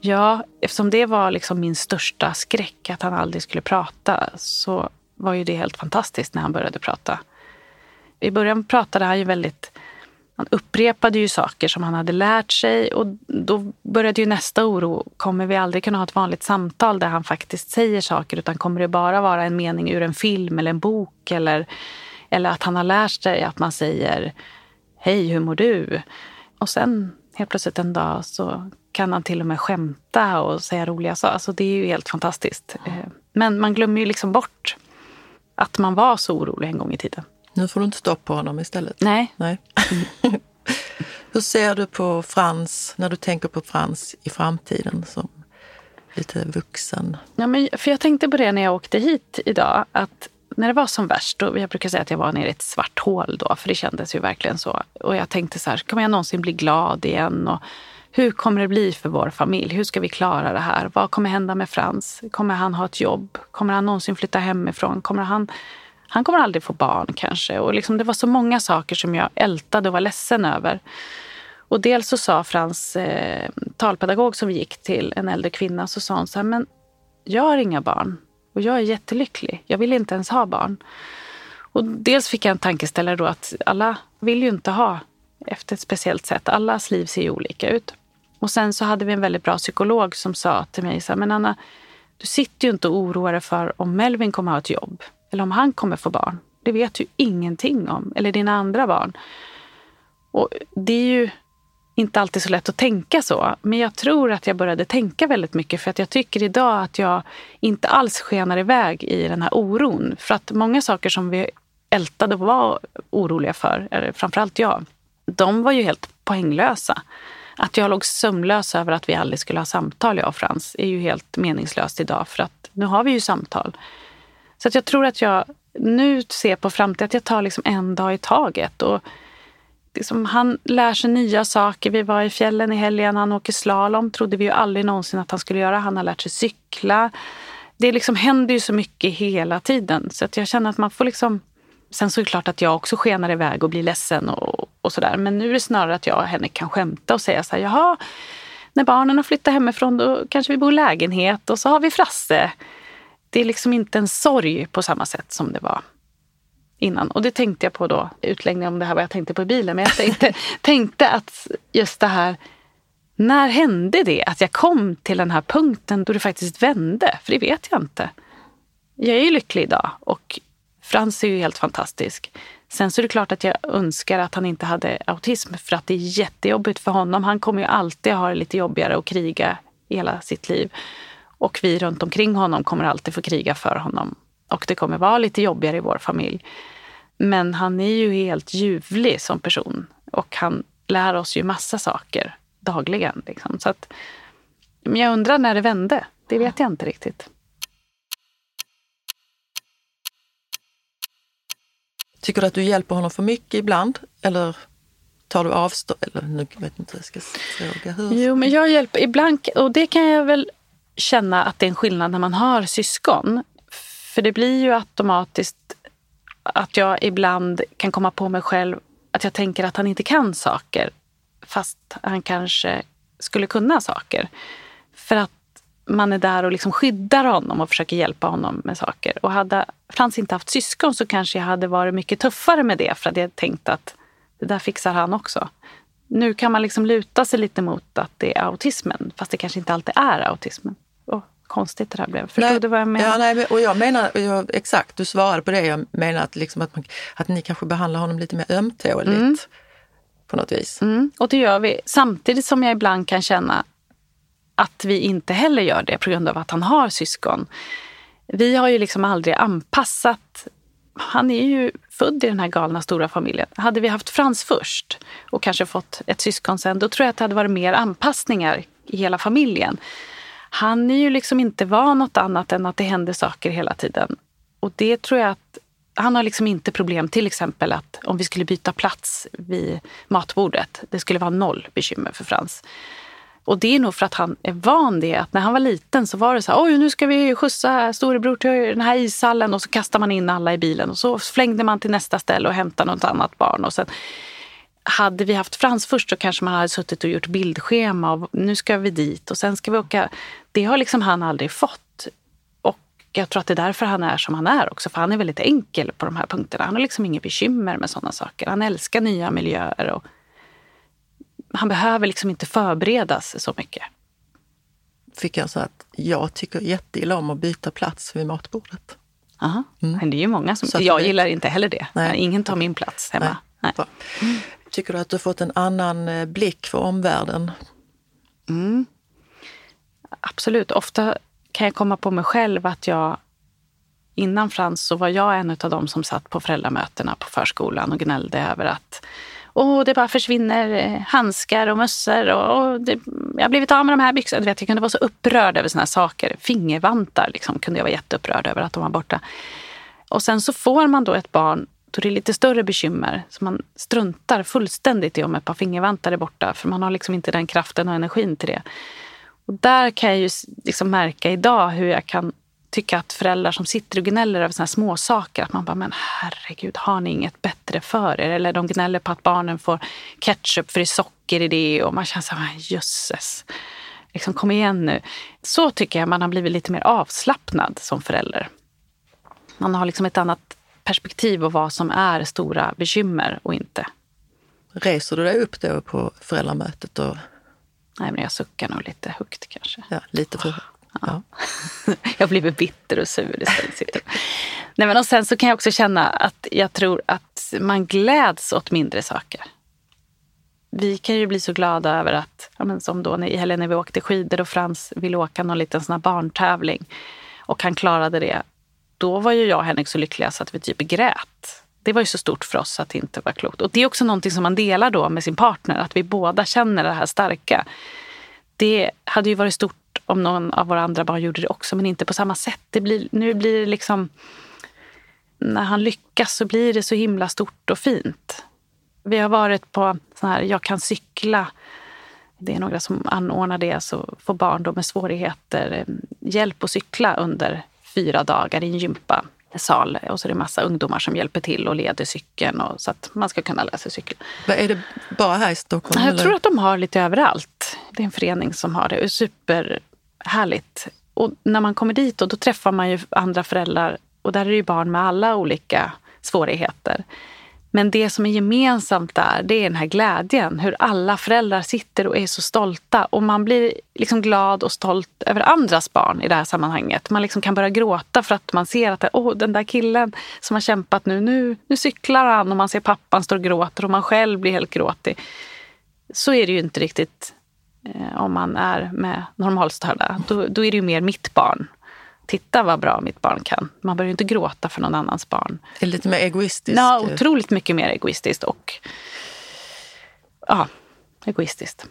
Ja, eftersom det var liksom min största skräck, att han aldrig skulle prata, så var ju det helt fantastiskt när han började prata. I början pratade han ju väldigt... Han upprepade ju saker som han hade lärt sig och då började ju nästa oro. Kommer vi aldrig kunna ha ett vanligt samtal där han faktiskt säger saker utan kommer det bara vara en mening ur en film eller en bok eller, eller att han har lärt sig att man säger Hej, hur mår du? Och sen helt plötsligt en dag så kan han till och med skämta och säga roliga saker. Alltså det är ju helt fantastiskt. Eh, men man glömmer ju liksom bort att man var så orolig en gång i tiden. Nu får du inte stopp på honom istället. Nej. Nej. Hur ser du på Frans, när du tänker på Frans i framtiden som lite vuxen? Ja, men, för jag tänkte på det när jag åkte hit idag. Att när det var som värst, och jag brukar säga att jag var nere i ett svart hål då, för det kändes ju verkligen så. Och jag tänkte så här, kommer jag någonsin bli glad igen? Och hur kommer det bli för vår familj? Hur ska vi klara det här? Vad kommer hända med Frans? Kommer han ha ett jobb? Kommer han någonsin flytta hemifrån? Kommer han, han kommer aldrig få barn kanske. Och liksom, det var så många saker som jag ältade och var ledsen över. Och dels så sa Frans eh, talpedagog som vi gick till, en äldre kvinna, så sa hon så här, men jag har inga barn och jag är jättelycklig. Jag vill inte ens ha barn. Och dels fick jag en tankeställare då att alla vill ju inte ha efter ett speciellt sätt. Allas liv ser ju olika ut. Och sen så hade vi en väldigt bra psykolog som sa till mig så här, men Anna, du sitter ju inte och oroar dig för om Melvin kommer ha ett jobb eller om han kommer få barn. Det vet du ingenting om. Eller dina andra barn. Och det är ju inte alltid så lätt att tänka så. Men jag tror att jag började tänka väldigt mycket för att jag tycker idag att jag inte alls skenar iväg i den här oron. För att många saker som vi ältade och var oroliga för, eller framförallt jag, de var ju helt poänglösa. Att jag låg sömnlös över att vi aldrig skulle ha samtal, jag och Frans, är ju helt meningslöst idag för att nu har vi ju samtal. Så att jag tror att jag nu ser på framtiden att jag tar liksom en dag i taget. Och liksom, han lär sig nya saker. Vi var i fjällen i helgen, han åker slalom. trodde vi ju aldrig någonsin att han skulle göra. Han har lärt sig cykla. Det liksom händer ju så mycket hela tiden. Så att jag känner att man får liksom... Sen så är det klart att jag också skenar iväg och blir ledsen och, och sådär. Men nu är det snarare att jag och henne kan skämta och säga så här, jaha, när barnen har flyttat hemifrån då kanske vi bor i lägenhet och så har vi Frasse. Det är liksom inte en sorg på samma sätt som det var innan. Och det tänkte jag på då, utläggning om det här vad jag tänkte på i bilen. Men jag tänkte, tänkte att just det här, när hände det att jag kom till den här punkten då det faktiskt vände? För det vet jag inte. Jag är ju lycklig idag och Frans är ju helt fantastisk. Sen så är det klart att jag önskar att han inte hade autism för att det är jättejobbigt för honom. Han kommer ju alltid ha det lite jobbigare och kriga hela sitt liv. Och vi runt omkring honom kommer alltid få kriga för honom. Och det kommer vara lite jobbigare i vår familj. Men han är ju helt ljuvlig som person. Och han lär oss ju massa saker dagligen. Liksom. Så att, men jag undrar när det vände. Det vet jag inte riktigt. Tycker du att du hjälper honom för mycket ibland? Eller tar du avstånd? Eller nu vet inte hur jag ska fråga. Hur? Jo, men jag hjälper ibland. Och det kan jag väl känna att det är en skillnad när man har syskon. För det blir ju automatiskt att jag ibland kan komma på mig själv att jag tänker att han inte kan saker fast han kanske skulle kunna saker. För att man är där och liksom skyddar honom och försöker hjälpa honom med saker. Och hade Frans inte haft syskon så kanske jag hade varit mycket tuffare med det för att jag tänkt att det där fixar han också. Nu kan man liksom luta sig lite mot att det är autismen fast det kanske inte alltid är autismen. Oh, konstigt det där blev. Förstod nej, du vad jag menar? Ja, nej, och jag menar, jag, exakt, du svarade på det. Jag menar att, liksom att, man, att ni kanske behandlar honom lite mer ömtåligt mm. på något vis. Mm, och det gör vi. Samtidigt som jag ibland kan känna att vi inte heller gör det på grund av att han har syskon. Vi har ju liksom aldrig anpassat han är ju född i den här galna stora familjen. Hade vi haft Frans först och kanske fått ett syskon sen, då tror jag att det hade varit mer anpassningar i hela familjen. Han är ju liksom inte van något annat än att det händer saker hela tiden. Och det tror jag att han har liksom inte problem, till exempel att om vi skulle byta plats vid matbordet, det skulle vara noll bekymmer för Frans. Och det är nog för att han är van det. Att när han var liten så var det så här, oj nu ska vi skjutsa storebror till den här ishallen och så kastar man in alla i bilen och så flängde man till nästa ställe och hämtade något annat barn. Och sen, hade vi haft Frans först så kanske man hade suttit och gjort bildschema och nu ska vi dit och sen ska vi åka. Det har liksom han aldrig fått. Och jag tror att det är därför han är som han är också, för han är väldigt enkel på de här punkterna. Han har liksom inga bekymmer med sådana saker. Han älskar nya miljöer och han behöver liksom inte förberedas så mycket. Fick jag så att jag tycker jätteilla om att byta plats vid matbordet. Aha. Mm. Det är ju många som... Jag gillar inte heller det. Nej. Ingen tar min plats hemma. Nej. Nej. Tycker du att du har fått en annan eh, blick för omvärlden? Mm. Absolut. Ofta kan jag komma på mig själv att jag innan Frans så var jag en av dem som satt på föräldramötena på förskolan och gnällde över att Åh, det bara försvinner eh, handskar och mössor. Och, och det, jag har blivit av med de här byxorna. Du vet, jag kunde vara så upprörd över såna här saker. Fingervantar liksom, kunde jag vara jätteupprörd över att de var borta. Och sen så får man då ett barn då det är lite större bekymmer. Så man struntar fullständigt i om ett par fingervantar är borta. För man har liksom inte den kraften och energin till det. Och där kan jag ju liksom märka idag hur jag kan tycka att föräldrar som sitter och gnäller över såna små saker att man bara, men herregud, har ni inget bättre för er? Eller de gnäller på att barnen får ketchup för det är socker i det och man känner så här, ah, jösses, liksom kom igen nu. Så tycker jag man har blivit lite mer avslappnad som förälder. Man har liksom ett annat perspektiv på vad som är stora bekymmer och inte. Reser du dig upp då på föräldramötet? Och... Nej, men jag suckar nog lite högt kanske. Ja, lite för Ja. jag blir bitter och sur istället. Nej, men och sen så kan jag också känna att jag tror att man gläds åt mindre saker. Vi kan ju bli så glada över att, ja, men som då i helgen när vi åkte skidor och Frans ville åka någon liten sån barntävling och han klarade det. Då var ju jag och Henrik så lyckliga så att vi typ grät. Det var ju så stort för oss att det inte var klokt. Och det är också någonting som man delar då med sin partner, att vi båda känner det här starka. Det hade ju varit stort om någon av våra andra barn gjorde det också, men inte på samma sätt. Det blir, nu blir det liksom... När han lyckas så blir det så himla stort och fint. Vi har varit på sån här Jag kan cykla. Det är några som anordnar det, så får barn då med svårigheter eh, hjälp att cykla under fyra dagar i en gympasal. Och så är det massa ungdomar som hjälper till och leder cykeln och, så att man ska kunna lära sig cykla. Är det bara här i Stockholm? Jag eller? tror att de har lite överallt. Det är en förening som har det. Super härligt. Och när man kommer dit och då träffar man ju andra föräldrar och där är det ju barn med alla olika svårigheter. Men det som är gemensamt där, det är den här glädjen. Hur alla föräldrar sitter och är så stolta. Och man blir liksom glad och stolt över andras barn i det här sammanhanget. Man liksom kan börja gråta för att man ser att oh, den där killen som har kämpat nu, nu, nu cyklar han och man ser pappan står och gråter och man själv blir helt gråtig. Så är det ju inte riktigt eh, om man är med normalstörda. Då, då är det ju mer mitt barn. Titta vad bra mitt barn kan. Man börjar ju inte gråta för någon annans barn. Det är lite mer egoistiskt. Ja, otroligt mycket mer egoistiskt och ja, egoistiskt.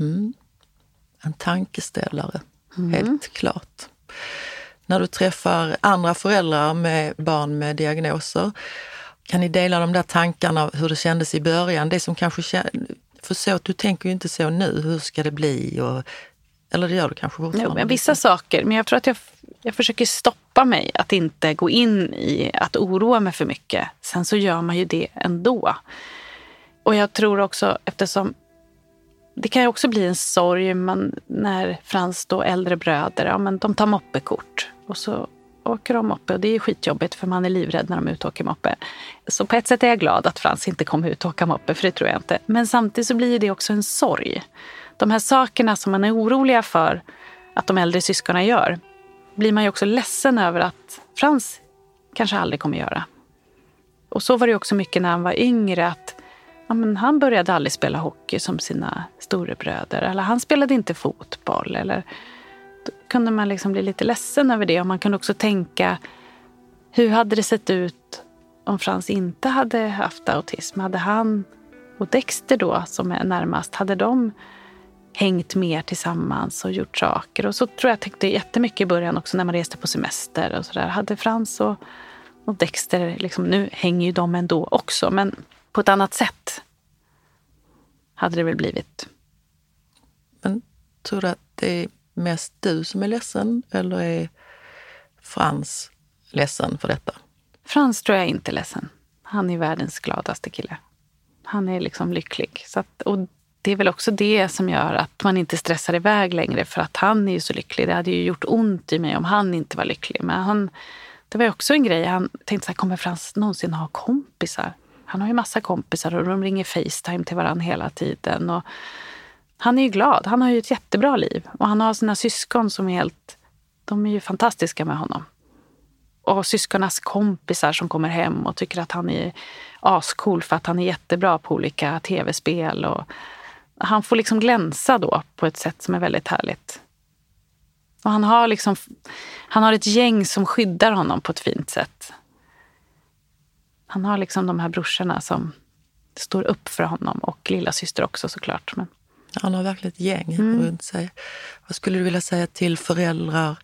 Mm. En tankeställare, mm. helt klart. När du träffar andra föräldrar med barn med diagnoser, kan ni dela de där tankarna hur det kändes i början? Det som kanske för så, du tänker ju inte så nu, hur ska det bli? Och, eller det gör du kanske fortfarande? Jo, vissa saker, men jag tror att jag, jag försöker stoppa mig att inte gå in i att oroa mig för mycket. Sen så gör man ju det ändå. Och jag tror också eftersom det kan ju också bli en sorg man, när Frans då äldre bröder, ja, men de tar moppekort. Och så åker de moppe och det är skitjobbigt för man är livrädd när de är ute och åker moppe. Så på ett sätt är jag glad att Frans inte kommer ut och åka moppe, för det tror jag inte. Men samtidigt så blir det också en sorg. De här sakerna som man är oroliga för att de äldre syskonen gör, blir man ju också ledsen över att Frans kanske aldrig kommer göra. Och så var det också mycket när han var yngre, att ja, men han började aldrig spela hockey som sina storebröder. Eller han spelade inte fotboll. Eller då kunde man liksom bli lite ledsen över det. Och man kunde också tänka, hur hade det sett ut om Frans inte hade haft autism? Hade han och Dexter då, som är närmast, hade de hängt mer tillsammans och gjort saker? Och så tror jag tänkte jättemycket i början också när man reste på semester och sådär. Hade Frans och Och Dexter, liksom, nu hänger ju de ändå också, men på ett annat sätt hade det väl blivit. Men tror du att det är mest du som är ledsen eller är Frans ledsen för detta? Frans tror jag inte är ledsen. Han är världens gladaste kille. Han är liksom lycklig. Så att, och det är väl också det som gör att man inte stressar iväg längre för att han är ju så lycklig. Det hade ju gjort ont i mig om han inte var lycklig. Men han, det var ju också en grej. Han tänkte så här, kommer Frans någonsin ha kompisar? Han har ju massa kompisar och de ringer Facetime till varandra hela tiden. Och han är ju glad. Han har ju ett jättebra liv. Och han har sina syskon som är helt... De är ju fantastiska med honom. Och syskonas kompisar som kommer hem och tycker att han är ascool för att han är jättebra på olika tv-spel. Och han får liksom glänsa då på ett sätt som är väldigt härligt. Och han har, liksom, han har ett gäng som skyddar honom på ett fint sätt. Han har liksom de här brorsorna som står upp för honom och lilla syster också såklart. Men... Han har verkligen ett gäng mm. runt sig. Vad skulle du vilja säga till föräldrar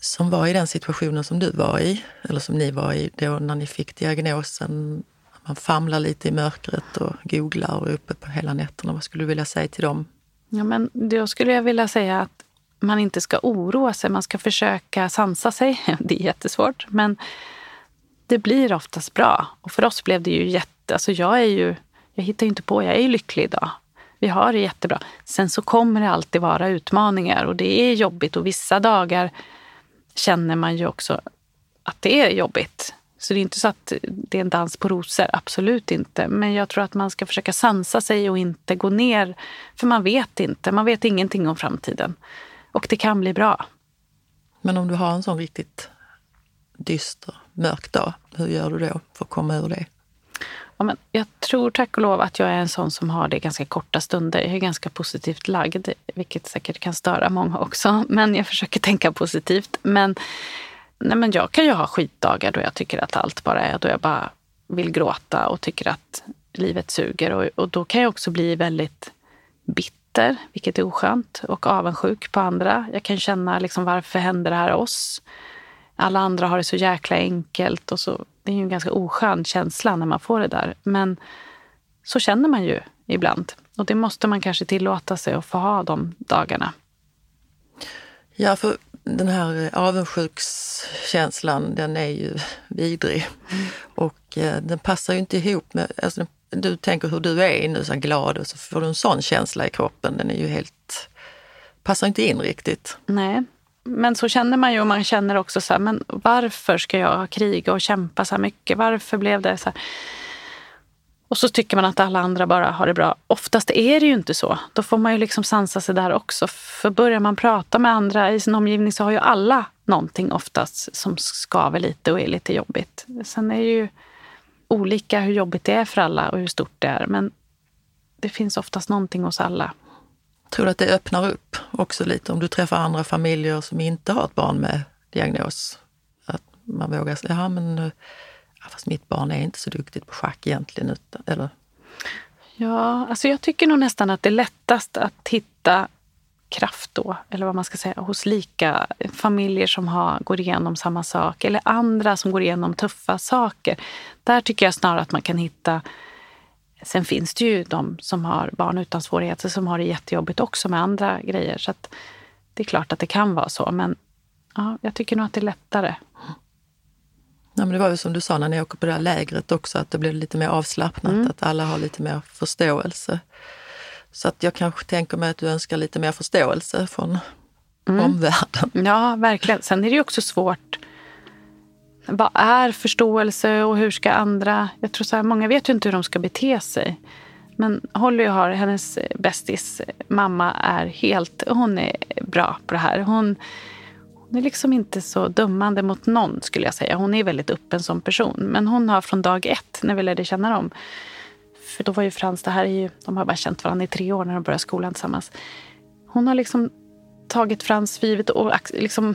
som var i den situationen som du var i, eller som ni var i då när ni fick diagnosen? Man famlar lite i mörkret och googlar och är uppe på hela nätterna. Vad skulle du vilja säga till dem? Ja, men då skulle jag vilja säga att man inte ska oroa sig. Man ska försöka sansa sig. Det är jättesvårt, men det blir oftast bra. Och för oss blev det ju jätte... Alltså jag är ju... Jag hittar ju inte på, jag är ju lycklig idag. Vi har det jättebra. Sen så kommer det alltid vara utmaningar och det är jobbigt och vissa dagar känner man ju också att det är jobbigt. Så det är inte så att det är en dans på rosor, absolut inte. Men jag tror att man ska försöka sansa sig och inte gå ner. För man vet inte, man vet ingenting om framtiden. Och det kan bli bra. Men om du har en sån riktigt dyster, mörk dag, hur gör du då för att komma ur det? Ja, men jag tror tack och lov att jag är en sån som har det ganska korta stunder. Jag är ganska positivt lagd, vilket säkert kan störa många också. Men jag försöker tänka positivt. Men, nej, men jag kan ju ha skitdagar då jag tycker att allt bara är, då jag bara vill gråta och tycker att livet suger. Och, och då kan jag också bli väldigt bitter, vilket är oskönt, och avundsjuk på andra. Jag kan känna liksom, varför händer det här oss? Alla andra har det så jäkla enkelt och så det är ju en ganska oskön känsla när man får det där. Men så känner man ju ibland. Och det måste man kanske tillåta sig att få ha de dagarna. Ja, för den här avundsjukskänslan, den är ju vidrig. Mm. Och eh, den passar ju inte ihop med... Alltså, du tänker hur du är nu, så glad och så får du en sån känsla i kroppen. Den är ju helt... Passar inte in riktigt. Nej. Men så känner man ju och man känner också så här, men varför ska jag kriga och kämpa så här mycket? Varför blev det så här? Och så tycker man att alla andra bara har det bra. Oftast är det ju inte så. Då får man ju liksom sansa sig där också. För börjar man prata med andra i sin omgivning så har ju alla någonting oftast som skaver lite och är lite jobbigt. Sen är det ju olika hur jobbigt det är för alla och hur stort det är. Men det finns oftast någonting hos alla. Tror du att det öppnar upp också lite om du träffar andra familjer som inte har ett barn med diagnos? Att man vågar säga, ja men eh, ja, fast mitt barn är inte så duktigt på schack egentligen. Utan, eller? Ja, alltså jag tycker nog nästan att det är lättast att hitta kraft då, eller vad man ska säga, hos lika familjer som har, går igenom samma sak eller andra som går igenom tuffa saker. Där tycker jag snarare att man kan hitta Sen finns det ju de som har barn utan svårigheter som har det jättejobbigt också med andra grejer. Så det är klart att det kan vara så, men ja, jag tycker nog att det är lättare. Ja, men det var ju som du sa när ni åker på det här lägret också, att det blir lite mer avslappnat, mm. att alla har lite mer förståelse. Så att jag kanske tänker mig att du önskar lite mer förståelse från mm. omvärlden. Ja, verkligen. Sen är det ju också svårt vad är förståelse och hur ska andra... Jag tror så här, Många vet ju inte hur de ska bete sig. Men Holly har, hennes bästis mamma är helt... Hon är bra på det här. Hon, hon är liksom inte så dömande mot någon skulle jag säga. Hon är väldigt öppen som person. Men hon har från dag ett, när vi lärde känna dem. För då var ju Frans, det här är ju, de har bara känt varandra i tre år när de började skolan tillsammans. Hon har liksom tagit Frans för givet och liksom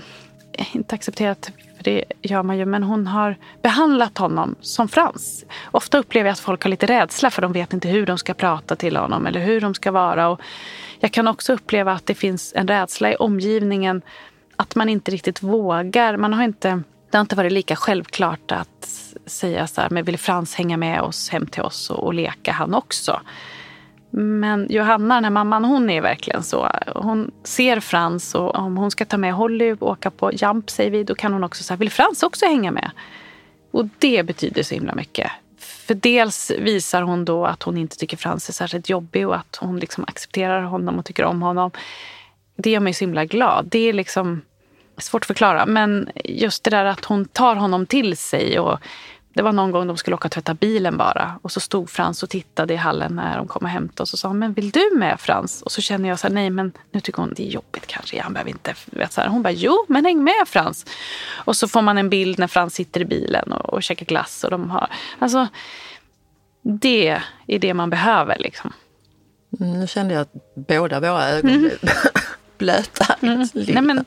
eh, inte accepterat för det gör man ju. Men hon har behandlat honom som Frans. Ofta upplever jag att folk har lite rädsla för de vet inte hur de ska prata till honom eller hur de ska vara. Och jag kan också uppleva att det finns en rädsla i omgivningen att man inte riktigt vågar. Man har inte det har inte varit lika självklart att säga så här, men vill Frans hänga med oss hem till oss och, och leka han också? Men Johanna, den här mamman, hon är verkligen så. Hon ser Frans och om hon ska ta med Holly och åka på jump, säger vi, då kan hon också säga, vill Frans också hänga med? Och det betyder så himla mycket. För dels visar hon då att hon inte tycker Frans är särskilt jobbig och att hon liksom accepterar honom och tycker om honom. Det gör mig så himla glad. Det är liksom svårt att förklara. Men just det där att hon tar honom till sig. Och det var någon gång de skulle åka och tvätta bilen bara. Och så stod Frans och tittade i hallen när de kom och hämtade. Och så sa men vill du med Frans? Och så känner jag så här, nej men nu tycker hon det är jobbigt kanske. Han behöver inte. Vet, så här. Hon bara, jo men häng med Frans. Och så får man en bild när Frans sitter i bilen och, och käkar glass. Och de har, alltså, det är det man behöver liksom. Mm, nu kände jag att båda våra ögon mm. blöta. Mm. Nej, men,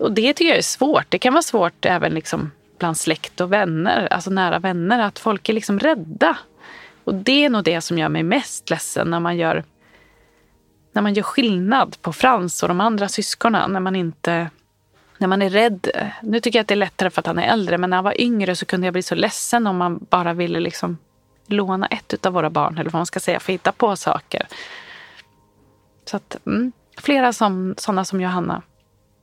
och det tycker jag är svårt. Det kan vara svårt även liksom bland släkt och vänner, alltså nära vänner, att folk är liksom rädda. Och det är nog det som gör mig mest ledsen när man gör, när man gör skillnad på Frans och de andra syskonen. När man inte när man är rädd. Nu tycker jag att det är lättare för att han är äldre, men när han var yngre så kunde jag bli så ledsen om man bara ville liksom låna ett av våra barn, eller vad man ska säga, för att hitta på saker. Så att, mm, flera som, sådana som Johanna.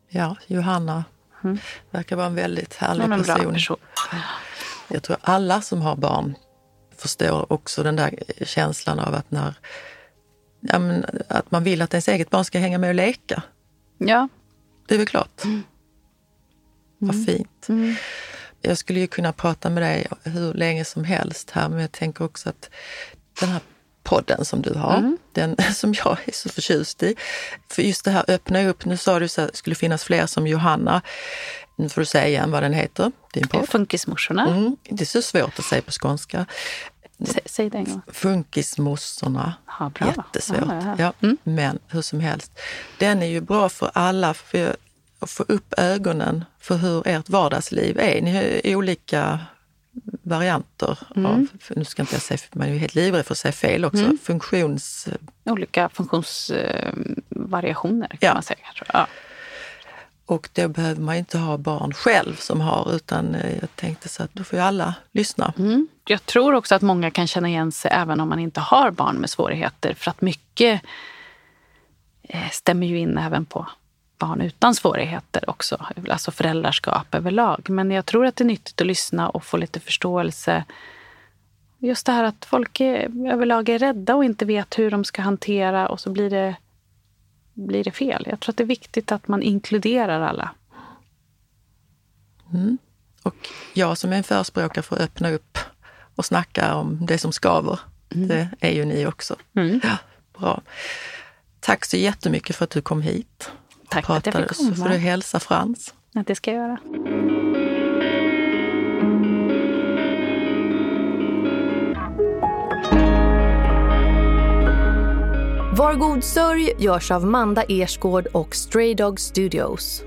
Ja, Johanna mm. verkar vara en väldigt härlig en person. person. Jag tror alla som har barn förstår också den där känslan av att när ja, men, att man vill att ens eget barn ska hänga med och leka. Ja. Det är väl klart. Mm. Vad mm. fint. Mm. Jag skulle ju kunna prata med dig hur länge som helst här, men jag tänker också att den här podden som du har, mm. den som jag är så förtjust i. För just det här öppna upp, nu sa du att det skulle finnas fler som Johanna. Nu får du säga igen vad den heter, din podd. Funkismorsorna. Mm, det är så svårt att säga på skånska. Säg, säg det en gång. Funkismossorna. Bra. Jättesvårt. Ja. ja. Mm. Men hur som helst, den är ju bra för alla. För att få upp ögonen för hur ert vardagsliv är. Ni är olika varianter mm. av, nu ska inte jag säga, man är ju helt livrädd för att säga fel också, mm. funktions... Olika funktionsvariationer kan ja. man säga. Ja. Och då behöver man inte ha barn själv som har, utan eh, jag tänkte så att då får ju alla lyssna. Mm. Jag tror också att många kan känna igen sig även om man inte har barn med svårigheter, för att mycket eh, stämmer ju in även på barn utan svårigheter också, alltså föräldraskap överlag. Men jag tror att det är nyttigt att lyssna och få lite förståelse. Just det här att folk är, överlag är rädda och inte vet hur de ska hantera och så blir det, blir det fel. Jag tror att det är viktigt att man inkluderar alla. Mm. Och jag som är en förespråkare för att öppna upp och snacka om det som skaver, mm. det är ju ni också. Mm. Ja, bra. Tack så jättemycket för att du kom hit. Tack för att jag fick komma. Så får du hälsa Frans. Ja, det ska jag göra. Var god sörj görs av Manda Ersgård och Stray Dog Studios.